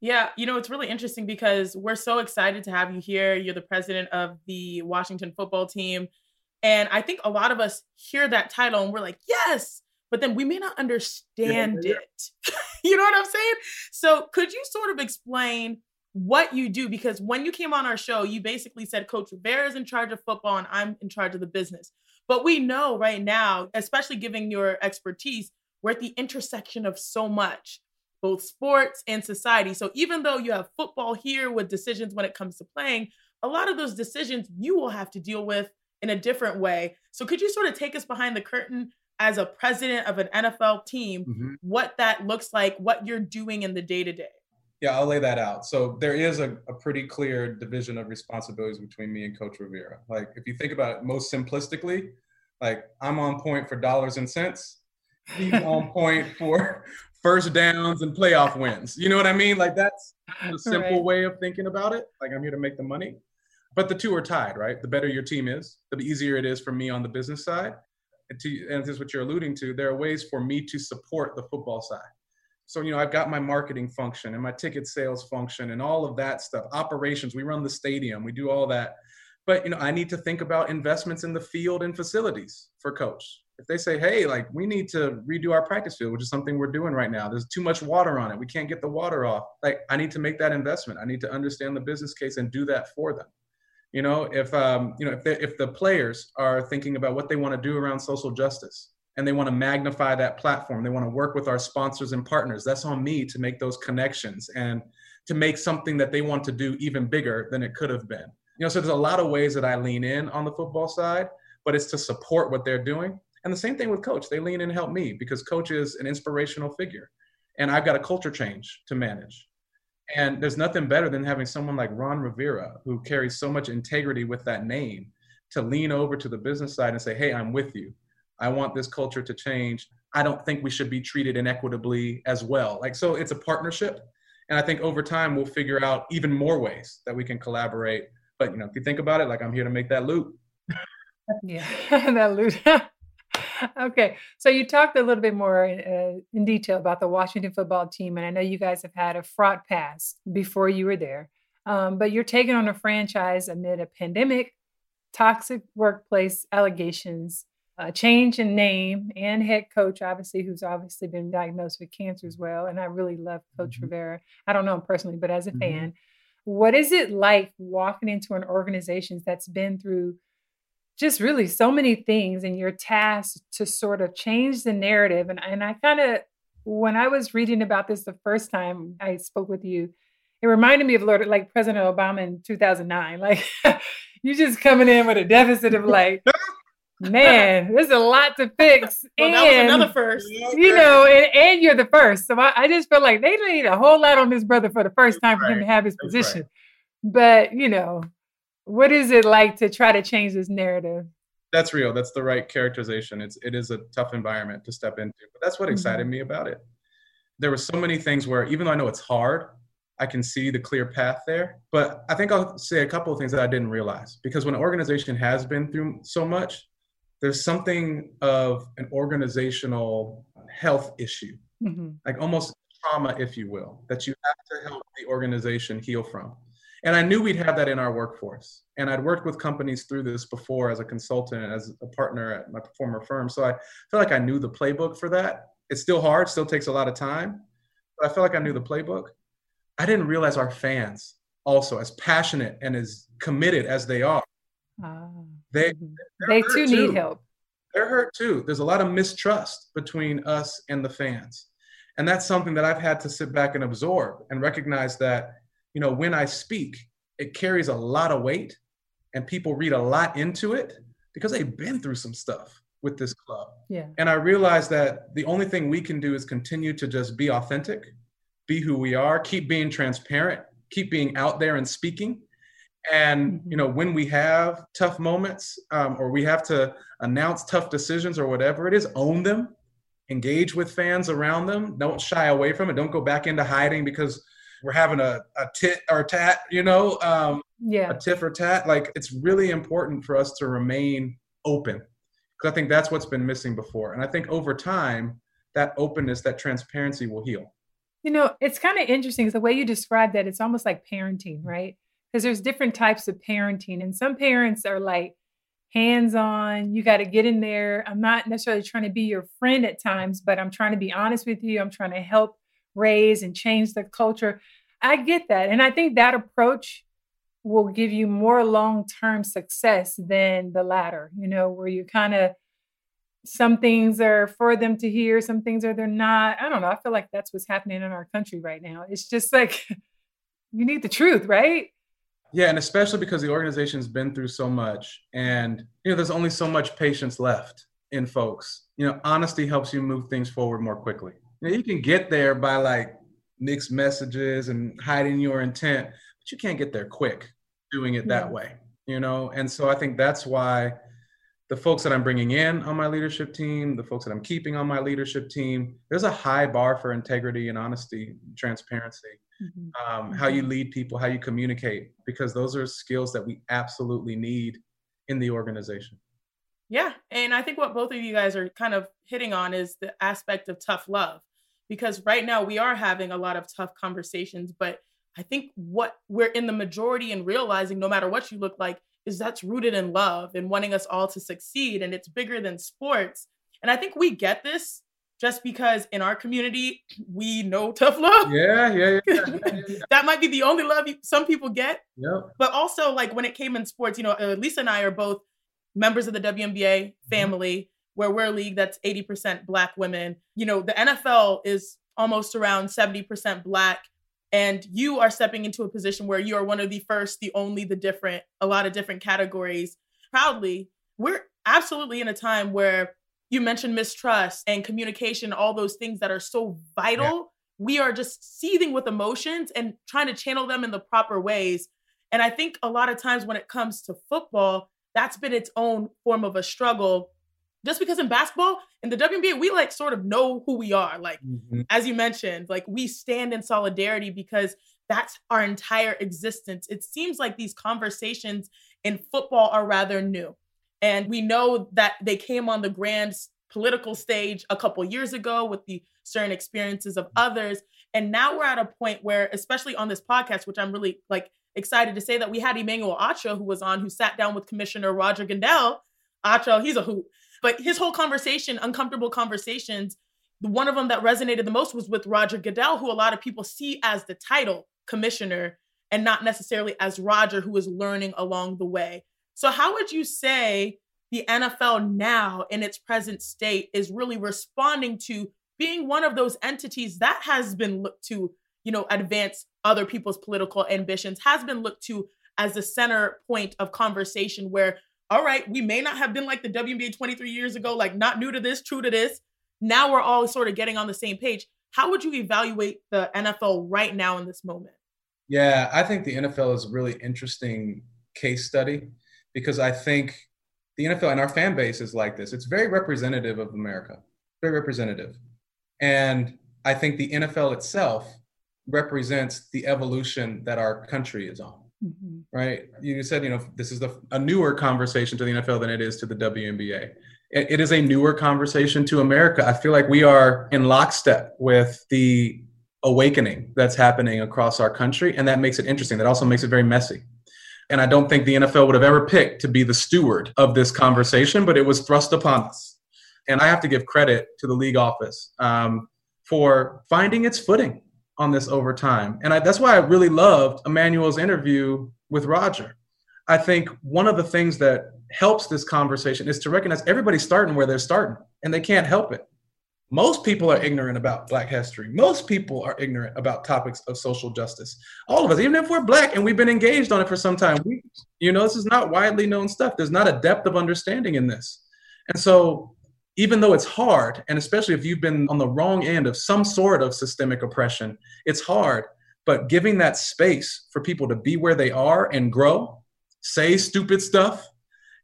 Yeah, you know, it's really interesting because we're so excited to have you here. You're the president of the Washington football team. And I think a lot of us hear that title and we're like, yes, but then we may not understand yeah, yeah. it. you know what I'm saying? So, could you sort of explain what you do? Because when you came on our show, you basically said Coach Rivera is in charge of football and I'm in charge of the business. But we know right now, especially given your expertise, we're at the intersection of so much both sports and society. So even though you have football here with decisions when it comes to playing, a lot of those decisions you will have to deal with in a different way. So could you sort of take us behind the curtain as a president of an NFL team, mm-hmm. what that looks like, what you're doing in the day to day? Yeah, I'll lay that out. So there is a, a, pretty clear division of responsibilities between me and Coach Rivera. Like if you think about it most simplistically, like I'm on point for dollars and cents. He's on point for first downs and playoff wins. You know what I mean? Like that's a simple right. way of thinking about it. Like I'm here to make the money. But the two are tied, right? The better your team is, the easier it is for me on the business side. And, to, and this is what you're alluding to. There are ways for me to support the football side. So, you know, I've got my marketing function and my ticket sales function and all of that stuff. Operations, we run the stadium, we do all that. But, you know, I need to think about investments in the field and facilities for coach if they say, hey, like we need to redo our practice field, which is something we're doing right now, there's too much water on it. We can't get the water off. Like I need to make that investment. I need to understand the business case and do that for them. You know, if um, you know, if if the players are thinking about what they want to do around social justice and they want to magnify that platform, they want to work with our sponsors and partners. That's on me to make those connections and to make something that they want to do even bigger than it could have been. You know, so there's a lot of ways that I lean in on the football side, but it's to support what they're doing and the same thing with coach. They lean in and help me because coach is an inspirational figure. And I've got a culture change to manage. And there's nothing better than having someone like Ron Rivera, who carries so much integrity with that name, to lean over to the business side and say, hey, I'm with you. I want this culture to change. I don't think we should be treated inequitably as well. Like, so it's a partnership. And I think over time we'll figure out even more ways that we can collaborate. But you know, if you think about it, like I'm here to make that loot. yeah, that loot. okay, so you talked a little bit more uh, in detail about the Washington football team, and I know you guys have had a fraught past before you were there. Um, but you're taking on a franchise amid a pandemic, toxic workplace allegations, a change in name, and head coach, obviously, who's obviously been diagnosed with cancer as well. And I really love Coach mm-hmm. Rivera. I don't know him personally, but as a mm-hmm. fan, what is it like walking into an organization that's been through just really so many things and you're tasked to sort of change the narrative? And, and I kind of, when I was reading about this the first time I spoke with you, it reminded me of Lord, like President Obama in 2009. Like you just coming in with a deficit of like, man, there's a lot to fix. Well, and, that was another first. You know, and, and you're the first. So I, I, just feel like they need a whole lot on this brother for the first time for him to have his That's position. Right. But, you know, what is it like to try to change this narrative? That's real. That's the right characterization. It's it is a tough environment to step into. But that's what excited mm-hmm. me about it. There were so many things where even though I know it's hard, I can see the clear path there. But I think I'll say a couple of things that I didn't realize because when an organization has been through so much, there's something of an organizational health issue, mm-hmm. like almost trauma, if you will, that you have to help the organization heal from. And I knew we'd have that in our workforce. And I'd worked with companies through this before as a consultant, as a partner at my former firm. So I feel like I knew the playbook for that. It's still hard, still takes a lot of time, but I feel like I knew the playbook. I didn't realize our fans also, as passionate and as committed as they are, uh, they mm-hmm. they too, too need help. They're hurt too. There's a lot of mistrust between us and the fans, and that's something that I've had to sit back and absorb and recognize that you know when I speak, it carries a lot of weight, and people read a lot into it because they've been through some stuff with this club. Yeah. And I realized that the only thing we can do is continue to just be authentic be who we are, keep being transparent, keep being out there and speaking. And you know, when we have tough moments um, or we have to announce tough decisions or whatever it is, own them, engage with fans around them. Don't shy away from it. Don't go back into hiding because we're having a, a tit or tat, you know, um, yeah, a tiff or tat. Like it's really important for us to remain open because I think that's what's been missing before. And I think over time, that openness, that transparency will heal. You know, it's kind of interesting because the way you describe that, it's almost like parenting, right? Because there's different types of parenting, and some parents are like hands on, you got to get in there. I'm not necessarily trying to be your friend at times, but I'm trying to be honest with you. I'm trying to help raise and change the culture. I get that. And I think that approach will give you more long term success than the latter, you know, where you kind of some things are for them to hear, some things are they're not. I don't know. I feel like that's what's happening in our country right now. It's just like you need the truth, right? Yeah, and especially because the organization's been through so much and you know there's only so much patience left in folks. You know, honesty helps you move things forward more quickly. You, know, you can get there by like mixed messages and hiding your intent, but you can't get there quick doing it that way, you know? And so I think that's why the folks that I'm bringing in on my leadership team, the folks that I'm keeping on my leadership team, there's a high bar for integrity and honesty, and transparency, mm-hmm. um, how you mm-hmm. lead people, how you communicate, because those are skills that we absolutely need in the organization. Yeah. And I think what both of you guys are kind of hitting on is the aspect of tough love, because right now we are having a lot of tough conversations, but I think what we're in the majority and realizing no matter what you look like, is that's rooted in love and wanting us all to succeed and it's bigger than sports and i think we get this just because in our community we know tough love yeah yeah, yeah, yeah, yeah. that might be the only love some people get yeah but also like when it came in sports you know uh, lisa and i are both members of the WNBA mm-hmm. family. Where we're a league that's 80% black women. You know the nfl is almost around 70% black and you are stepping into a position where you are one of the first the only the different a lot of different categories. Proudly we're absolutely in a time where you mentioned mistrust and communication all those things that are so vital. Yeah. we are just seething with emotions and trying to channel them in the proper ways. And i think a lot of times when it comes to football that's been its own form of a struggle just because in basketball in the WNBA we like sort of know who we are. Like Mhm. as you mentioned, like we stand in solidarity because that's our entire existence. It seems like these conversations in football are rather new. And we know that they came on the grand political stage a couple years ago with the certain experiences of others. And now we're at a point where, especially on this podcast, which I'm really like excited to say that we had Emmanuel Acho who was on, who sat down with Commissioner Roger Goodell. Acho, he's a hoot. But his whole conversation, uncomfortable conversations, one of them that resonated the most was with Roger Goodell, who a lot of people see as the title commissioner and not necessarily as Roger, who is learning along the way. So, how would you say the NFL now, in its present state, is really responding to being one of those entities that has been looked to, you know, advance other people's political ambitions, has been looked to as the center point of conversation where, all right, we may not have been like the WNBA 23 years ago, like not new to this, true to this. Now we're all sort of getting on the same page. How would you evaluate the NFL right now in this moment? Yeah, I think the NFL is a really interesting case study because I think the NFL and our fan base is like this. It's very representative of America, very representative. And I think the NFL itself represents the evolution that our country is on, Mhm. right? You said, you know, this is the, a newer conversation to the NFL than it is to the WNBA. It- it is a newer conversation to America. I feel like we are in lockstep with the awakening that's happening across our country, and that makes it interesting. That also makes it very messy. And I don't think the NFL would have ever picked to be the steward of this conversation, but it was thrust upon us. And I have to give credit to the league office um, for finding its footing on this over time. And I, that's why I really loved Emmanuel's interview with Roger. I think one of the things that helps this conversation is to recognize everybody's starting where they're starting, and they can't help it. Most people are ignorant about Black history. Most people are ignorant about topics of social justice. All of us, even if we're Black and we've been engaged on it for some time, we, you know, this is not widely known stuff. There's not a depth of understanding in this. And so, even though it's hard, and especially if you've been on the wrong end of some sort of systemic oppression, it's hard. But giving that space for people to be where they are and grow, say stupid stuff,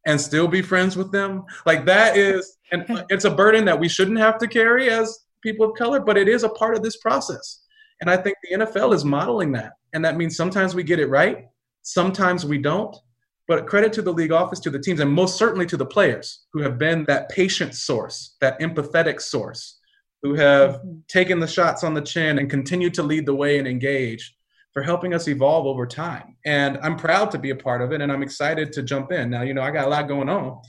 and still be friends with them, like that is, and it's a burden that we shouldn't have to carry as people of color, but it is a part of this process. And I think the NFL is modeling that. And that means sometimes we get it right, sometimes we don't. But credit to the league office, to the teams, and most certainly to the players who have been that patient source, that empathetic source, who have Mhm. taken the shots on the chin and continued to lead the way and engage for helping us evolve over time. And I'm proud to be a part of it and I'm excited to jump in. Now, you know, I got a lot going on,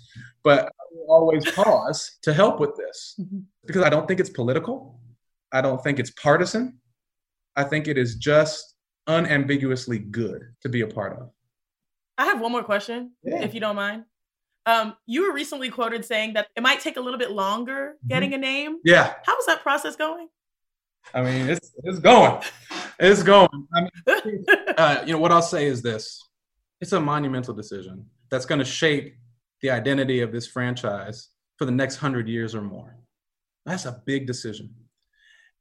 but I will always pause to help with this Mhm. because I don't think it's political. I don't think it's partisan. I think it is just unambiguously good to be a part of. I have one more question, Yeah. if you don't mind. Um, you were recently quoted saying that it might take a little bit longer getting a name. Yeah, How's that process going? I mean, it's it's going, it's going. I mean, uh, you know, what I'll say is this: it's a monumental decision that's going to shape the identity of this franchise for the next hundred years or more. That's a big decision,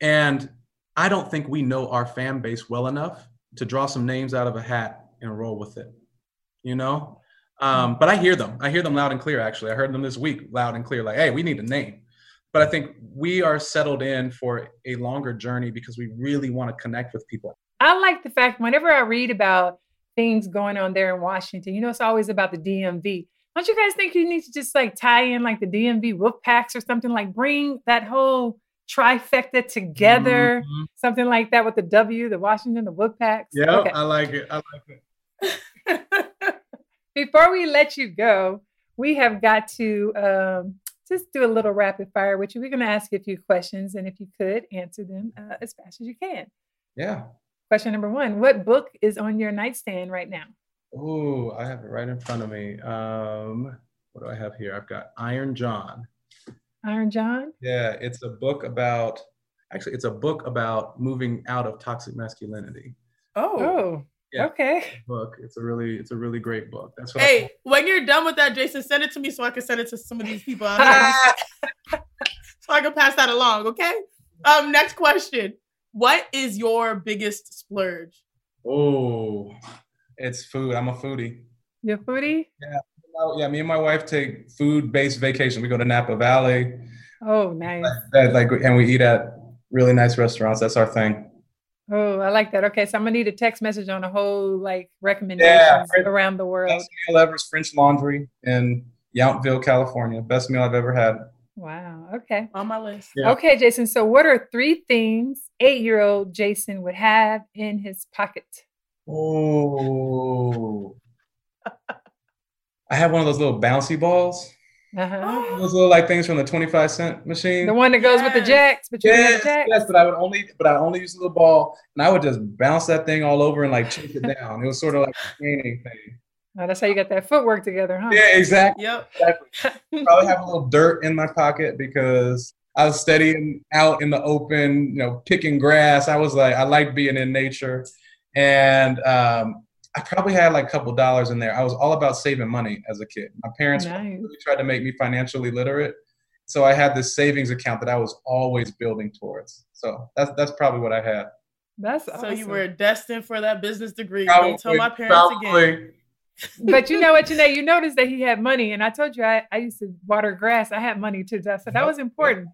and I don't think we know our fan base well enough to draw some names out of a hat and roll with it. You know, um, but I hear them. I hear them loud and clear. Actually, I heard them this week, loud and clear. Like, hey, we need a name. But I think we are settled in for a longer journey because we really want to connect with people. I like the fact whenever I read about things going on there in Washington, you know, it's always about the DMV. Don't you guys think you need to just like tie in like the DMV wolf packs or something like bring that whole trifecta together, Mhm. something like that with the W, the Washington, the wolf packs? Yeah, Okay. I like it. I like it. Before we let you go, we have got to um, just do a little rapid fire with you. We're going to ask you a few questions, and if you could answer them uh, as fast as you can. Yeah. Question number one What book is on your nightstand right now? Oh, I have it right in front of me. Um, what do I have here? I've got Iron John. Iron John? Yeah, it's a book about actually it's a book about moving out of toxic masculinity. oh. Oh, Yeah. okay. Book. It's a really it's a really great book. That's what Hey, when you're done with that, Jason, send it to me so I can send it to some of these people out here. so I can pass that along, okay? Um, next question. What is your biggest splurge? Oh, it's food. I'm a foodie. Your foodie? yeah, me and my wife take food-based vacation. We go to Napa Valley. Oh, nice. That, like, and we eat at really nice restaurants. That's our thing. Oh, I like that. Okay, so I'm gonna need a text message on a whole like recommendations Yeah. around the world. Best meal ever is French Laundry in Yountville, California. Best meal I've ever had. Wow. Okay. On my list. Yeah. Okay, Jason. So, what are three things eight-year-old Jason would have in his pocket? Oh. I have one of those little bouncy balls. Uh-huh. Those little like things from the 25 cent machine. The one that goes with the jacks, but you Yes, the jacks. yes, but I would only, but I only use a little ball, and I would just bounce that thing all over and like chase it down. It was sort of like a training thing. Oh, that's how you got that footwork together, huh? Yeah, exactly. Yep. exactly. Probably have a little dirt in my pocket because I was studying out in the open, you know, picking grass. I was like, I like being in nature, and um, I probably had like a couple dollars in there. I was all about saving money as a kid. My parents Nice. really tried to make me financially literate. So I had this savings account that I was always building towards. So that's that's probably what I had. That's So awesome. you were destined for that business degree. Don't tell my parents again. but you know what, Chiney, you noticed that he had money, and I told you I, I used to water grass. I had money too, so that was important.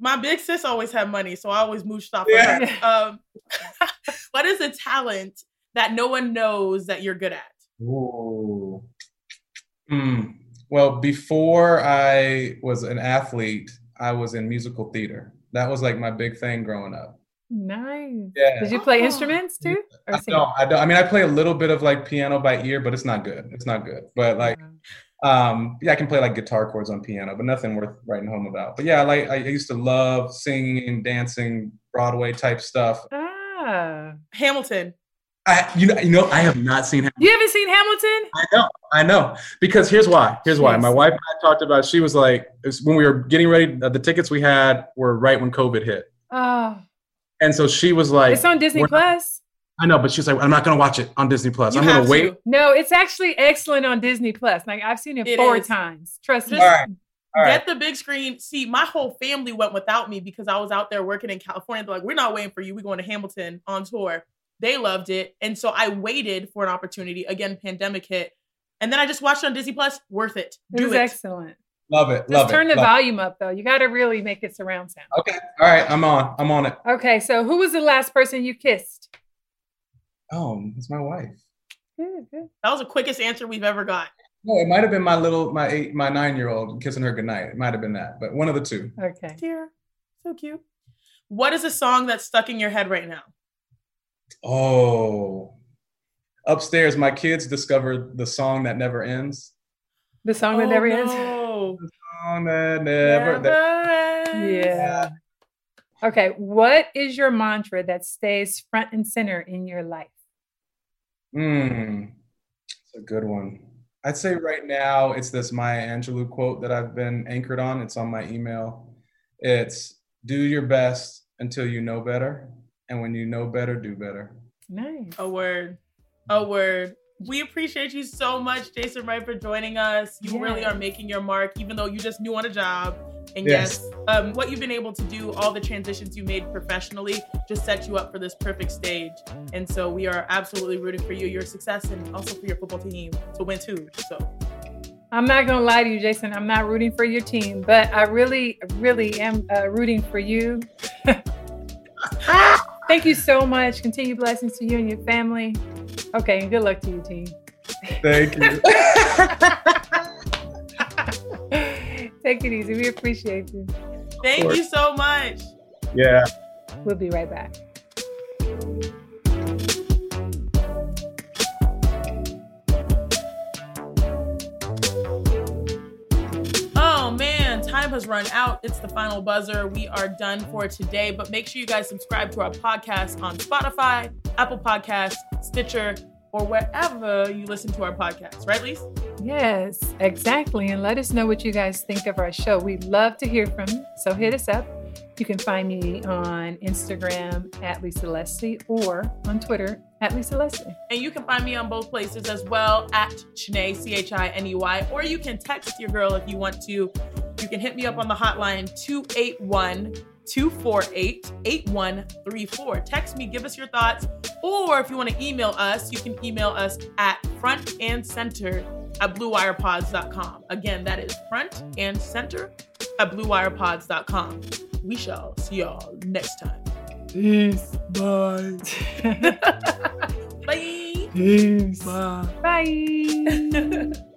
My big sis always had money, so I always mooched off Yeah. of her. Um, what is a talent that no one knows that you're good at? Ooh. Hmm. Well, before I was an athlete, I was in musical theater. That was like my big thing growing up. Nice. Yeah. Did you play Oh. instruments too? Or I don't, I don't. I mean, I play a little bit of like piano by ear, but it's not good. It's not good. But like, um, yeah, I can play like guitar chords on piano, but nothing worth writing home about. But yeah, I like I used to love singing, and dancing, Broadway type stuff. Ah. Hamilton. I, you know, you know, I have not seen. You haven't seen Hamilton? I know, I know. Because here's why. Here's why. My wife and I talked about. She was like, was when we were getting ready. uh, The tickets we had were right when COVID hit, Oh, and so she was like, it's on Disney Plus. I know, but she's like, I'm not gonna watch it on Disney Plus. You I'm gonna wait. No, it's actually excellent on Disney Plus. Like I've seen it, It four is. times. Trust me. Just- All right. All right. Get the big screen. See, my whole family went without me because I was out there working in California. They're like, we're not waiting for you. We're going to Hamilton on tour. They loved it. And so I waited for an opportunity. Again, pandemic hit. And then I just watched it on Disney Plus. Worth it. It Do was it. excellent. Love it. Just Love turn it. the love volume up though. You got to really make it surround sound. Okay. All right. I'm on. I'm on it. Okay, so who was the last person you kissed? Oh, it's my wife. Good, good. That was the quickest answer we've ever got. No, it might have been my little, my eight, my nine year old kissing her goodnight. It might have been that, but one of the two. Okay. Dear. So cute. What is a song that's stuck in your head right now? Oh, upstairs, my kids discovered the song that never ends. The song that never ends. no. Song that never. that- ends. Yeah. Okay, what is your mantra that stays front and center in your life? Hmm, it's a good one. I'd say right now it's this Maya Angelou quote that I've been anchored on. It's on my email. It's do your best until you know better, and when you know better, do better. Nice. A word. A word. We appreciate you so much, Jason Wright, for joining us. You really are making your mark, even though you just new on a job. And Yes. yes, um, what you've been able to do, all the transitions you made professionally, just set you up for this perfect stage. And so we are absolutely rooting for you, your success, and also for your football team to win too. So I'm not gonna lie to you, Jason. I'm not rooting for your team, but I really, really am uh, rooting for you. Thank you so much. Continue blessings to you and your family. Okay, and good luck to you, team. Thank you. Take it easy. We appreciate you. thank you so much. yeah. We'll be right back. Has run out. It's the final buzzer. We are done for today, but make sure you guys subscribe to our podcast on Spotify, Apple Podcasts, Stitcher, or wherever you listen to our podcast. Right, Lise? Yes, exactly. And let us know what you guys think of our show. We'd love to hear from you. So hit us up. You can find me on Instagram at Lisa Leslie or on Twitter at Lisa Leslie. And you can find me on both places as well at Chiney, C H I N E Y, or you can text your girl if you want to. You can hit me up on the hotline 281 248 8134. Text me, give us your thoughts, or if you want to email us, you can email us at front and center at bluewirepods.com. Again, that is front and center at bluewirepods.com. We shall see y'all next time. Peace. Bye. Bye. Peace. Bye. Bye.